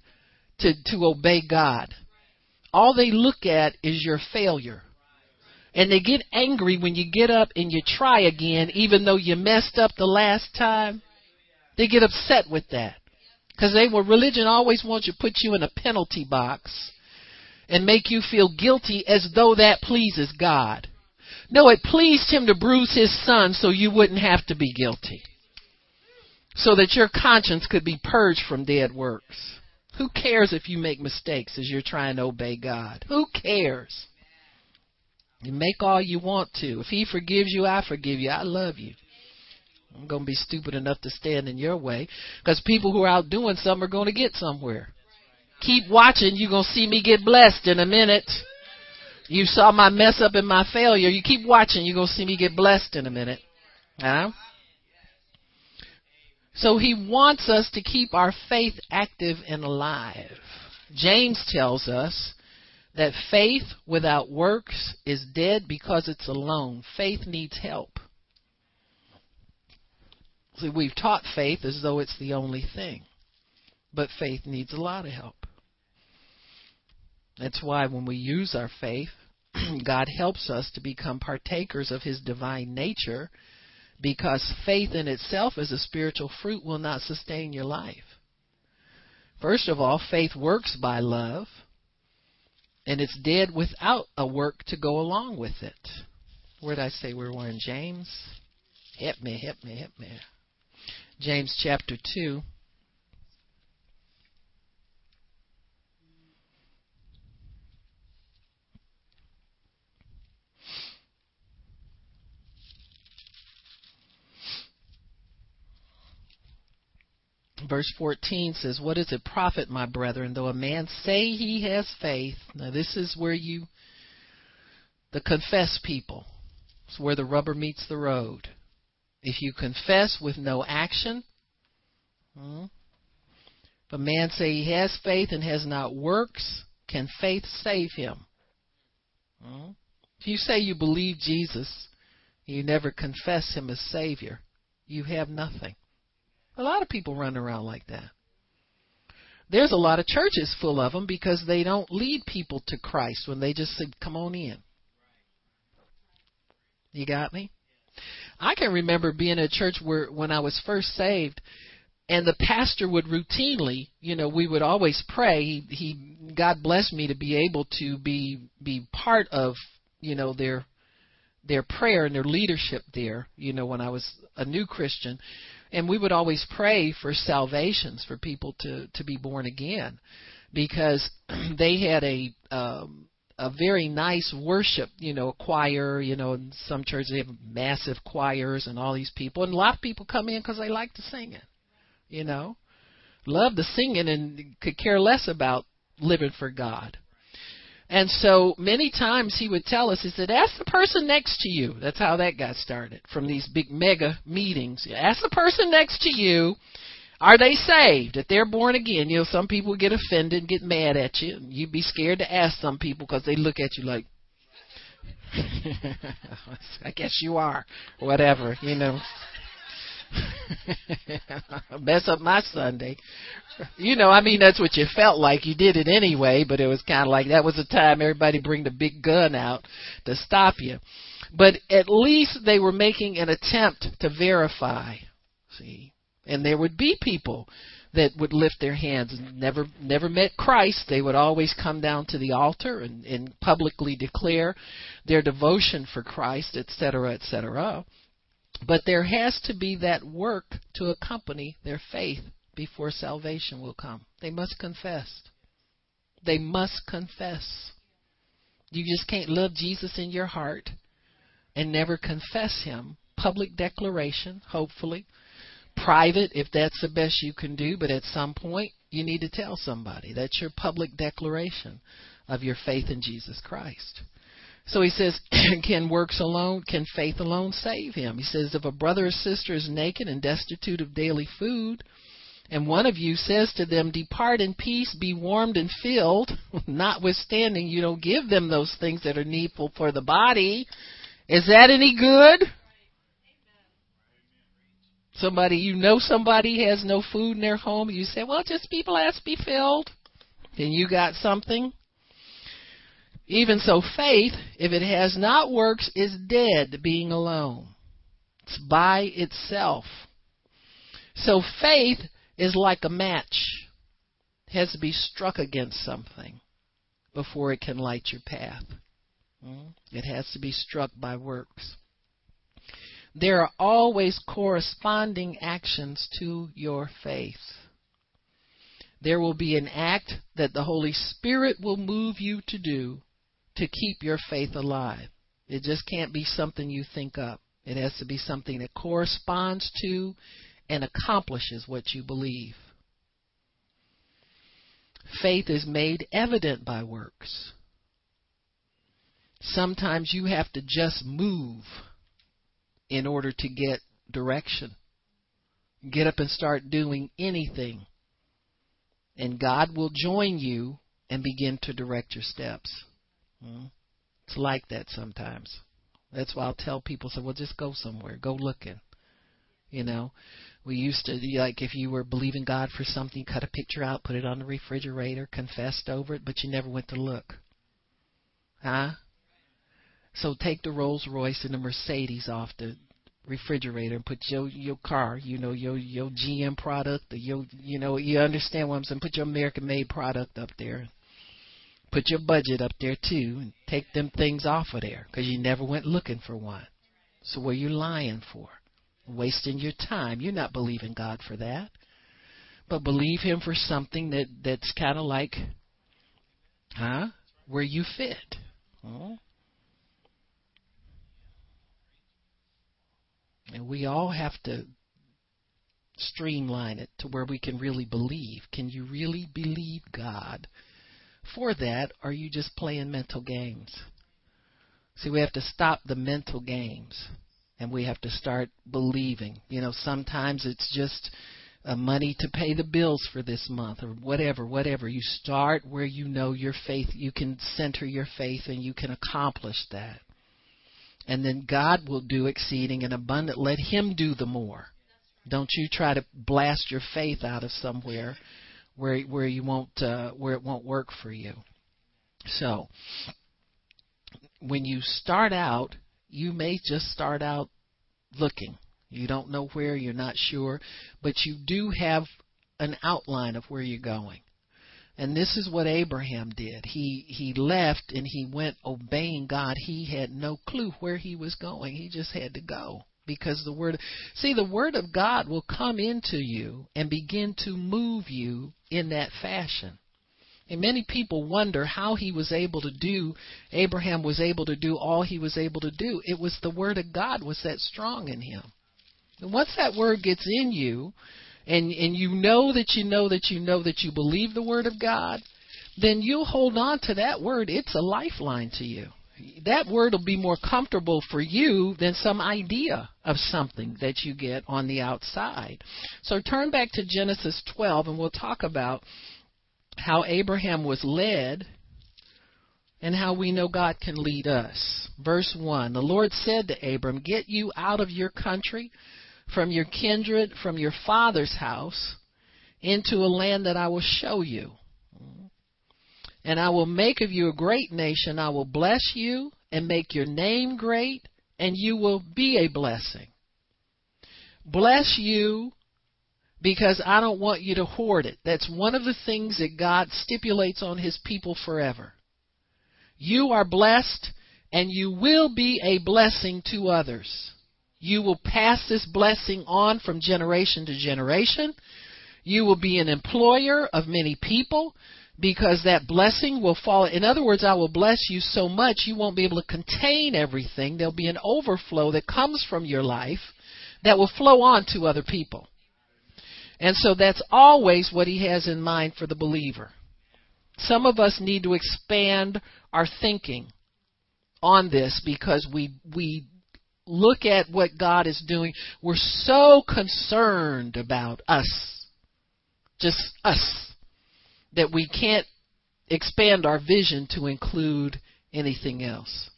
to, to obey God. All they look at is your failure. And they get angry when you get up and you try again, even though you messed up the last time. They get upset with that. Because they well, religion always wants to put you in a penalty box and make you feel guilty as though that pleases God. No, it pleased him to bruise his son so you wouldn't have to be guilty. So that your conscience could be purged from dead works. Who cares if you make mistakes as you're trying to obey God? Who cares? You make all you want to. If he forgives you, I forgive you. I love you. I'm going to be stupid enough to stand in your way because people who are out doing something are going to get somewhere. Keep watching. You're going to see me get blessed in a minute. You saw my mess up and my failure. You keep watching. You're going to see me get blessed in a minute. Huh? So he wants us to keep our faith active and alive. James tells us that faith without works is dead because it's alone. Faith needs help. See, we've taught faith as though it's the only thing, but faith needs a lot of help. That's why when we use our faith, God helps us to become partakers of His divine nature because faith in itself as a spiritual fruit will not sustain your life. First of all, faith works by love, and it's dead without a work to go along with it. Where did I say we were in James? Hit me, hit me, hit me. James chapter 2. Verse 14 says, What does it profit, my brethren, though a man say he has faith? Now, this is where you, the confess people, it's where the rubber meets the road. If you confess with no action, hmm, if a man say he has faith and has not works, can faith save him? Hmm? If you say you believe Jesus, you never confess him as Savior, you have nothing. A lot of people run around like that. There's a lot of churches full of them because they don't lead people to Christ when they just say, come on in. You got me? I can remember being at church where when I was first saved, and the pastor would routinely, you know, we would always pray. He, he God blessed me to be able to be be part of, you know, their their prayer and their leadership there, you know, when I was a new Christian. And we would always pray for salvations for people to to be born again because they had a um a very nice worship, you know, choir, you know, in some churches they have massive choirs and all these people, and a lot of people come in because they like to sing it, you know, love the singing and could care less about living for God. And so many times he would tell us, he said, ask the person next to you. That's how that got started from these big mega meetings. Ask the person next to you are they saved? If they're born again, you know, some people get offended, and get mad at you. You'd be scared to ask some people because they look at you like, I guess you are, whatever, you know. Mess up my Sunday. You know, I mean, that's what you felt like. You did it anyway, but it was kind of like that was the time everybody bring the big gun out to stop you. But at least they were making an attempt to verify. See, and there would be people that would lift their hands and never never met Christ, they would always come down to the altar and, and publicly declare their devotion for Christ, etc., etc. But there has to be that work to accompany their faith before salvation will come. They must confess. They must confess. You just can't love Jesus in your heart and never confess him. Public declaration, hopefully private if that's the best you can do, but at some point you need to tell somebody. That's your public declaration of your faith in Jesus Christ. So he says, can works alone, can faith alone save him? He says, if a brother or sister is naked and destitute of daily food, and one of you says to them, Depart in peace, be warmed and filled, notwithstanding you don't give them those things that are needful for the body, is that any good? Somebody, you know somebody has no food in their home, you say, Well, just be blessed, be filled. And you got something? Even so, faith, if it has not works, is dead, being alone. It's by itself. So faith is like a match. It has to be struck against something before it can light your path. Hmm? It has to be struck by works. There are always corresponding actions to your faith. There will be an act that the Holy Spirit will move you to do to keep your faith alive. It just can't be something you think up. It has to be something that corresponds to and accomplishes what you believe. Faith is made evident by works. Sometimes you have to just move in order to get direction. Get up and start doing anything. And God will join you and begin to direct your steps. Hmm? It's like that sometimes. That's why I'll tell people, so well, just go somewhere, go looking. You know, we used to like if you were believing God for something, cut a picture out, put it on the refrigerator, confessed over it, but you never went to look. Huh? So take the Rolls Royce and the Mercedes off the refrigerator and put your your car, you know, your your GM product, or your you know, you understand what I'm saying. Put your American made product up there. Put your budget up there too, and take them things off of there because you never went looking for one. So what are you lying for? Wasting your time. You're not believing God for that, but believe Him for something that that's kind of like, huh? Where you fit. Oh. And we all have to streamline it to where we can really believe. Can you really believe God for that? Or are you just playing mental games? See, we have to stop the mental games and we have to start believing. You know, sometimes it's just uh, money to pay the bills for this month or whatever, whatever. You start where you know your faith, you can center your faith and you can accomplish that and then God will do exceeding and abundant. Let Him do the more. Don't you try to blast your faith out of somewhere where where you won't uh, where it won't work for you. So when you start out, you may just start out looking. You don't know where, you're not sure, but you do have an outline of where you're going. And this is what Abraham did. He he left and he went obeying God. He had no clue where he was going. He just had to go because the word see the word of God will come into you and begin to move you in that fashion. And many people wonder how he was able to do Abraham was able to do all he was able to do. It was the word of God was that strong in him. And once that word gets in you, and and you know that you know that you know that you believe the word of God, then you'll hold on to that word. It's a lifeline to you. That word will be more comfortable for you than some idea of something that you get on the outside. So turn back to Genesis 12 and we'll talk about how Abraham was led and how we know God can lead us. Verse 1 The Lord said to Abram, Get you out of your country from your kindred, from your father's house, into a land that I will show you. And I will make of you a great nation. I will bless you and make your name great, and you will be a blessing. Bless you because I don't want you to hoard it. That's one of the things that God stipulates on his people forever. You are blessed and you will be a blessing to others. You will pass this blessing on from generation to generation. You will be an employer of many people because that blessing will fall. In other words, I will bless you so much you won't be able to contain everything. There'll be an overflow that comes from your life that will flow on to other people. And so that's always what he has in mind for the believer. Some of us need to expand our thinking on this because we we look at what God is doing. We're so concerned about us, just us, that we can't expand our vision to include anything else.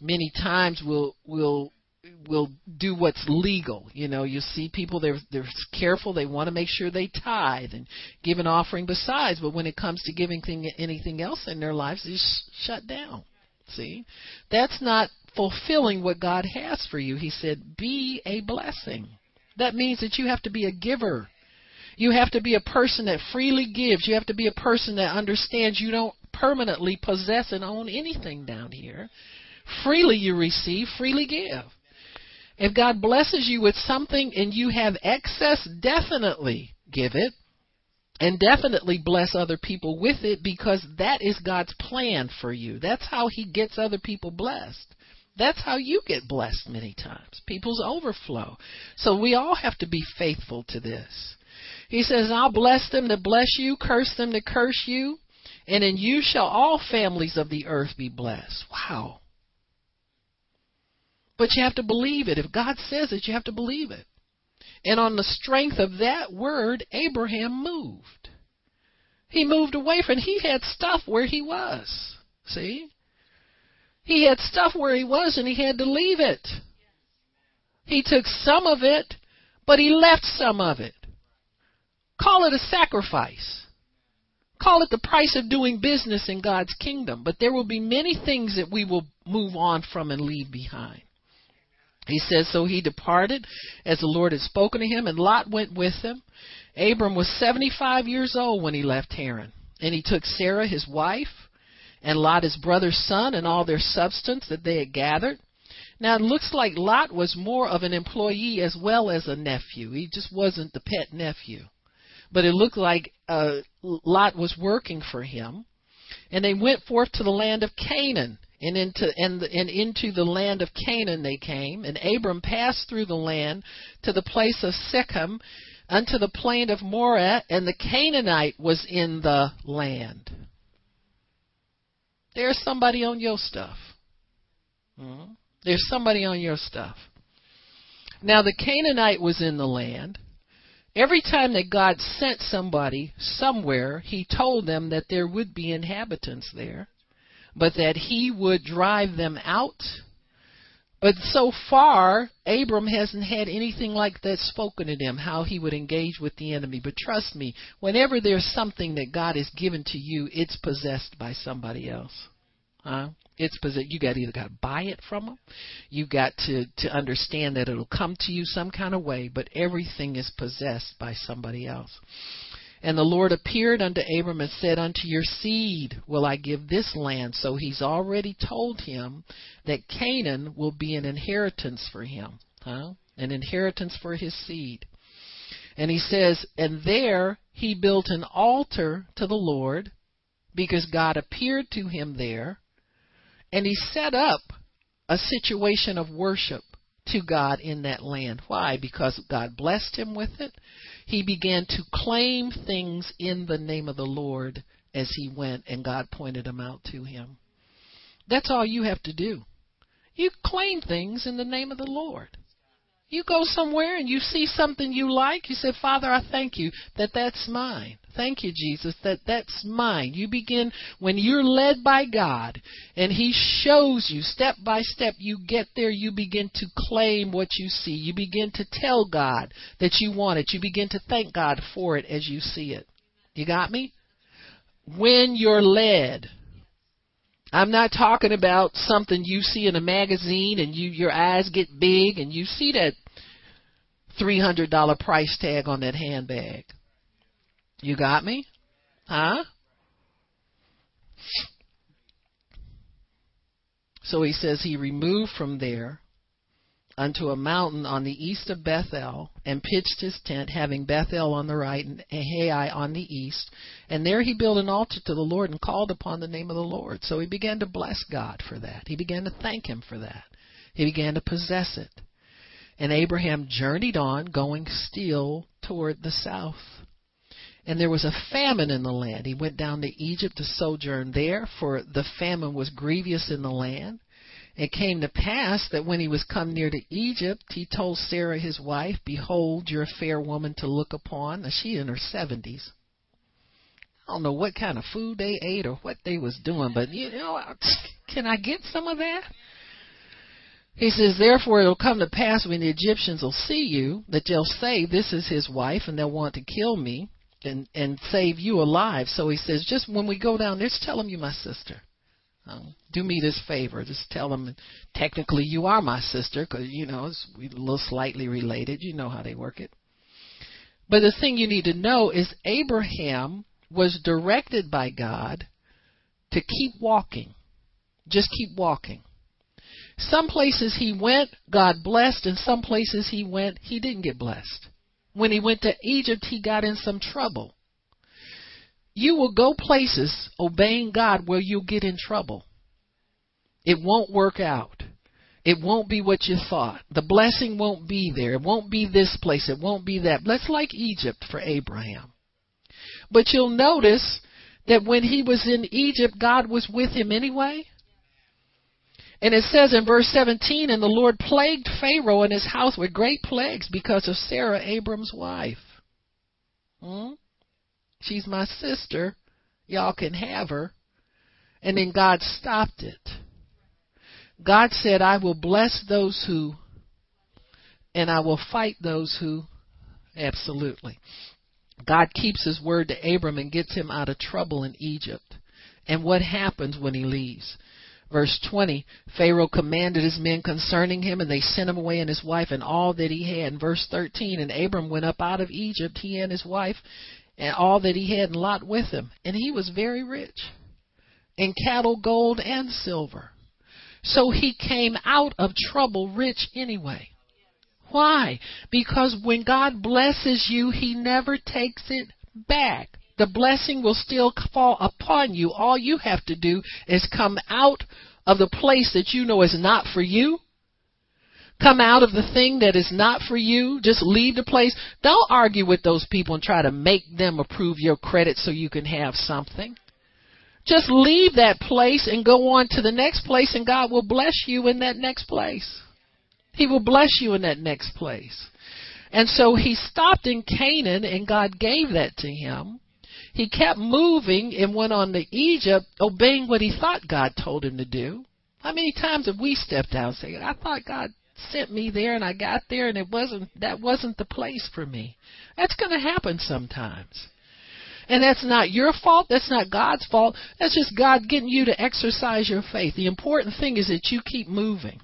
Many times we'll we'll will do what's legal. You know, you see people they're they're careful. They want to make sure they tithe and give an offering besides. But when it comes to giving thing, anything else in their lives, they shut down. See, that's not fulfilling what God has for you. He said, "Be a blessing." That means that you have to be a giver. You have to be a person that freely gives. You have to be a person that understands you don't permanently possess and own anything down here. Freely you receive, freely give. If God blesses you with something and you have excess, definitely give it. And definitely bless other people with it because that is God's plan for you. That's how He gets other people blessed. That's how you get blessed many times. People's overflow. So we all have to be faithful to this. He says, I'll bless them that bless you, curse them that curse you, and in you shall all families of the earth be blessed. Wow. But you have to believe it. If God says it, you have to believe it. And on the strength of that word, Abraham moved. He moved away from he had stuff where he was. See? He had stuff where he was and he had to leave it. He took some of it, but he left some of it. Call it a sacrifice. Call it the price of doing business in God's kingdom. But there will be many things that we will move on from and leave behind. He says, So he departed as the Lord had spoken to him, and Lot went with him. Abram was 75 years old when he left Haran. And he took Sarah, his wife, and Lot, his brother's son, and all their substance that they had gathered. Now it looks like Lot was more of an employee as well as a nephew. He just wasn't the pet nephew. But it looked like uh, Lot was working for him. And they went forth to the land of Canaan and into and, and into the land of Canaan they came, and Abram passed through the land to the place of Shechem unto the plain of Moreh, and the Canaanite was in the land. There's somebody on your stuff. Hmm? There's somebody on your stuff. Now the Canaanite was in the land. Every time that God sent somebody somewhere, he told them that there would be inhabitants there but that he would drive them out. But so far, Abram hasn't had anything like that spoken to him, how he would engage with the enemy. But trust me, whenever there's something that God has given to you, it's possessed by somebody else. Huh? It's possessed. You got either got to buy it from them, you got to to understand that it'll come to you some kind of way. But everything is possessed by somebody else. And the Lord appeared unto Abram and said, Unto your seed will I give this land. So he's already told him that Canaan will be an inheritance for him. Huh? An inheritance for his seed. And he says, And there he built an altar to the Lord because God appeared to him there. And he set up a situation of worship to God in that land. Why? Because God blessed him with it he began to claim things in the name of the Lord as he went, and God pointed them out to him. That's all you have to do. You claim things in the name of the Lord. You go somewhere and you see something you like, you say, Father, I thank you that that's mine. Thank you, Jesus, that that's mine. You begin, when you're led by God and He shows you step by step, you get there, you begin to claim what you see. You begin to tell God that you want it. You begin to thank God for it as you see it. You got me? When you're led, I'm not talking about something you see in a magazine and you your eyes get big and you see that $300 price tag on that handbag. You got me? Huh? So he says he removed from there unto a mountain on the east of Bethel, and pitched his tent, having Bethel on the right and Hai on the east. And there he built an altar to the Lord and called upon the name of the Lord. So he began to bless God for that. He began to thank him for that. He began to possess it. And Abraham journeyed on, going still toward the south. And there was a famine in the land. He went down to Egypt to sojourn there, for the famine was grievous in the land. It came to pass that when he was come near to Egypt, he told Sarah his wife, Behold, you're a fair woman to look upon. Now she in her seventies. I don't know what kind of food they ate or what they was doing, but you know, can I get some of that? He says, Therefore it'll come to pass when the Egyptians will see you that they'll say, This is his wife, and they'll want to kill me and and save you alive. So he says, just when we go down there, just tell them you're my sister. Um, do me this favor. Just tell them technically you are my sister because you know it's a little slightly related. You know how they work it. But the thing you need to know is Abraham was directed by God to keep walking. Just keep walking. Some places he went, God blessed, and some places he went, he didn't get blessed. When he went to Egypt, he got in some trouble. You will go places obeying God where you'll get in trouble. It won't work out. It won't be what you thought. The blessing won't be there. It won't be this place. It won't be that. That's like Egypt for Abraham. But you'll notice that when he was in Egypt, God was with him anyway. And it says in verse 17, and the Lord plagued Pharaoh and his house with great plagues because of Sarah, Abram's wife. Hmm? She's my sister. Y'all can have her. And then God stopped it. God said, I will bless those who, and I will fight those who, absolutely. God keeps his word to Abram and gets him out of trouble in Egypt. And what happens when he leaves? Verse 20, Pharaoh commanded his men concerning him, and they sent him away and his wife and all that he had. And verse 13, and Abram went up out of Egypt, he and his wife, and all that he had, and Lot with him. And he was very rich in cattle, gold, and silver. So he came out of trouble rich anyway. Why? Because when God blesses you, he never takes it back the blessing will still fall upon you. All you have to do is come out of the place that you know is not for you. Come out of the thing that is not for you. Just leave the place. Don't argue with those people and try to make them approve your credit so you can have something. Just leave that place and go on to the next place and God will bless you in that next place. He will bless you in that next place. And so he stopped in Canaan and God gave that to him. He kept moving and went on to Egypt, obeying what he thought God told him to do. How many times have we stepped out and said, I thought God sent me there and I got there and it wasn't that wasn't the place for me. That's going to happen sometimes. And that's not your fault, that's not God's fault. That's just God getting you to exercise your faith. The important thing is that you keep moving.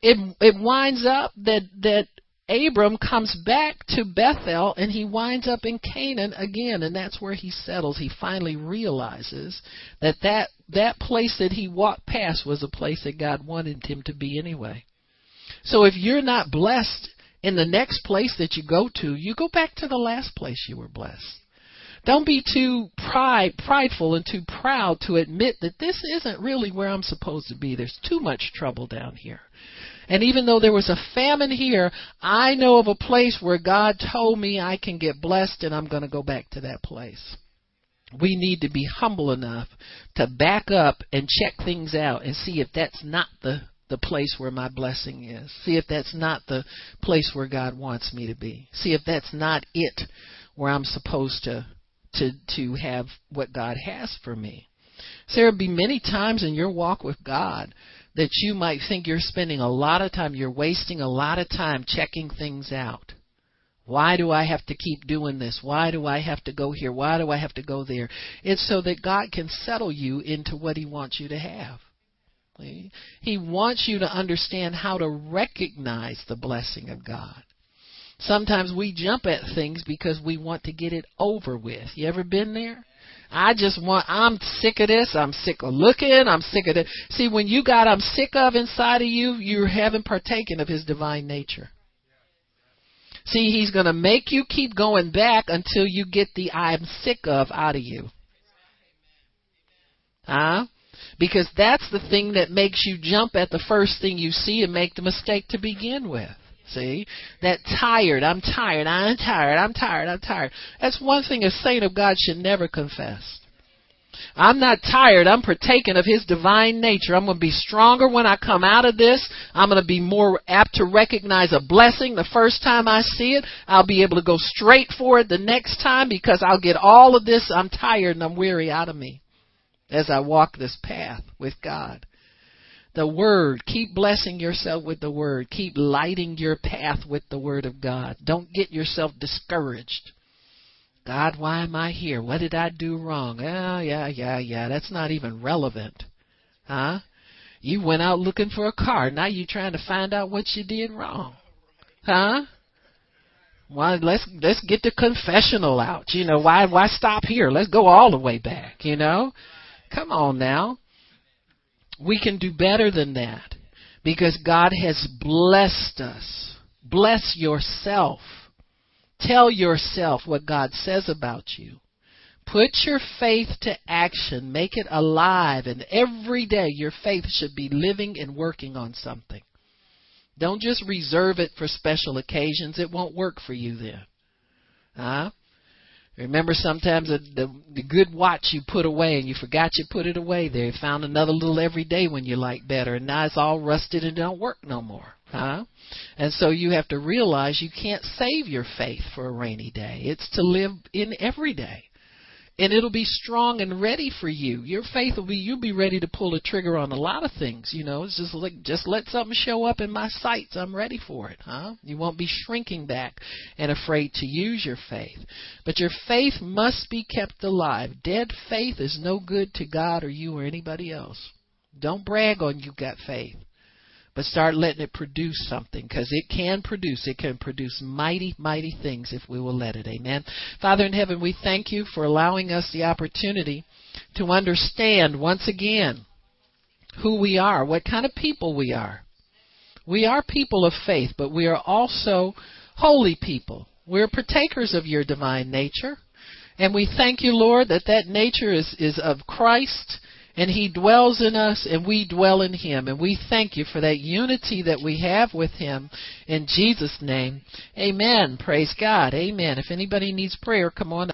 It it winds up that that Abram comes back to Bethel and he winds up in Canaan again and that's where he settles. He finally realizes that that, that place that he walked past was a place that God wanted him to be anyway. So if you're not blessed in the next place that you go to, you go back to the last place you were blessed. Don't be too pride, prideful and too proud to admit that this isn't really where I'm supposed to be. There's too much trouble down here. And even though there was a famine here, I know of a place where God told me I can get blessed and I'm going to go back to that place. We need to be humble enough to back up and check things out and see if that's not the the place where my blessing is. See if that's not the place where God wants me to be. See if that's not it where I'm supposed to to to have what God has for me. So there'll be many times in your walk with God that you might think you're spending a lot of time, you're wasting a lot of time checking things out. Why do I have to keep doing this? Why do I have to go here? Why do I have to go there? It's so that God can settle you into what He wants you to have. He wants you to understand how to recognize the blessing of God. Sometimes we jump at things because we want to get it over with. You ever been there? I just want, I'm sick of this. I'm sick of looking. I'm sick of it. See, when you got I'm sick of inside of you, you haven't partaken of his divine nature. See, he's going to make you keep going back until you get the I'm sick of out of you. Huh? Because that's the thing that makes you jump at the first thing you see and make the mistake to begin with. See? That tired, I'm tired, I'm tired, I'm tired, I'm tired. That's one thing a saint of God should never confess. I'm not tired. I'm partaking of His divine nature. I'm going to be stronger when I come out of this. I'm going to be more apt to recognize a blessing the first time I see it. I'll be able to go straight for it the next time because I'll get all of this I'm tired and I'm weary out of me as I walk this path with God. The Word. Keep blessing yourself with the Word. Keep lighting your path with the Word of God. Don't get yourself discouraged. God, why am I here? What did I do wrong? Oh, yeah, yeah, yeah. That's not even relevant. Huh? You went out looking for a car. Now you're trying to find out what you did wrong. Huh? Well, let's let's get the confessional out. You know, why why stop here? Let's go all the way back, you know? Come on now. We can do better than that because God has blessed us. Bless yourself. Tell yourself what God says about you. Put your faith to action. Make it alive. And every day your faith should be living and working on something. Don't just reserve it for special occasions. It won't work for you then. Huh? Remember sometimes the, the, the good watch you put away and you forgot you put it away there. You found another little every day when you like better and now it's all rusted and don't work no more. Huh? And so you have to realize you can't save your faith for a rainy day. It's to live in every day. And it'll be strong and ready for you. Your faith will be you'll be ready to pull the trigger on a lot of things, you know. It's just like just let something show up in my sights. I'm ready for it, huh? You won't be shrinking back and afraid to use your faith. But your faith must be kept alive. Dead faith is no good to God or you or anybody else. Don't brag on you got faith but start letting it produce something because it can produce. It can produce mighty, mighty things if we will let it. Amen. Father in heaven, we thank you for allowing us the opportunity to understand once again who we are, what kind of people we are. We are people of faith, but we are also holy people. We're partakers of your divine nature. And we thank you, Lord, that that nature is, is of Christ and He dwells in us, and we dwell in Him. And we thank you for that unity that we have with Him in Jesus' name. Amen. Praise God. Amen. If anybody needs prayer, come on.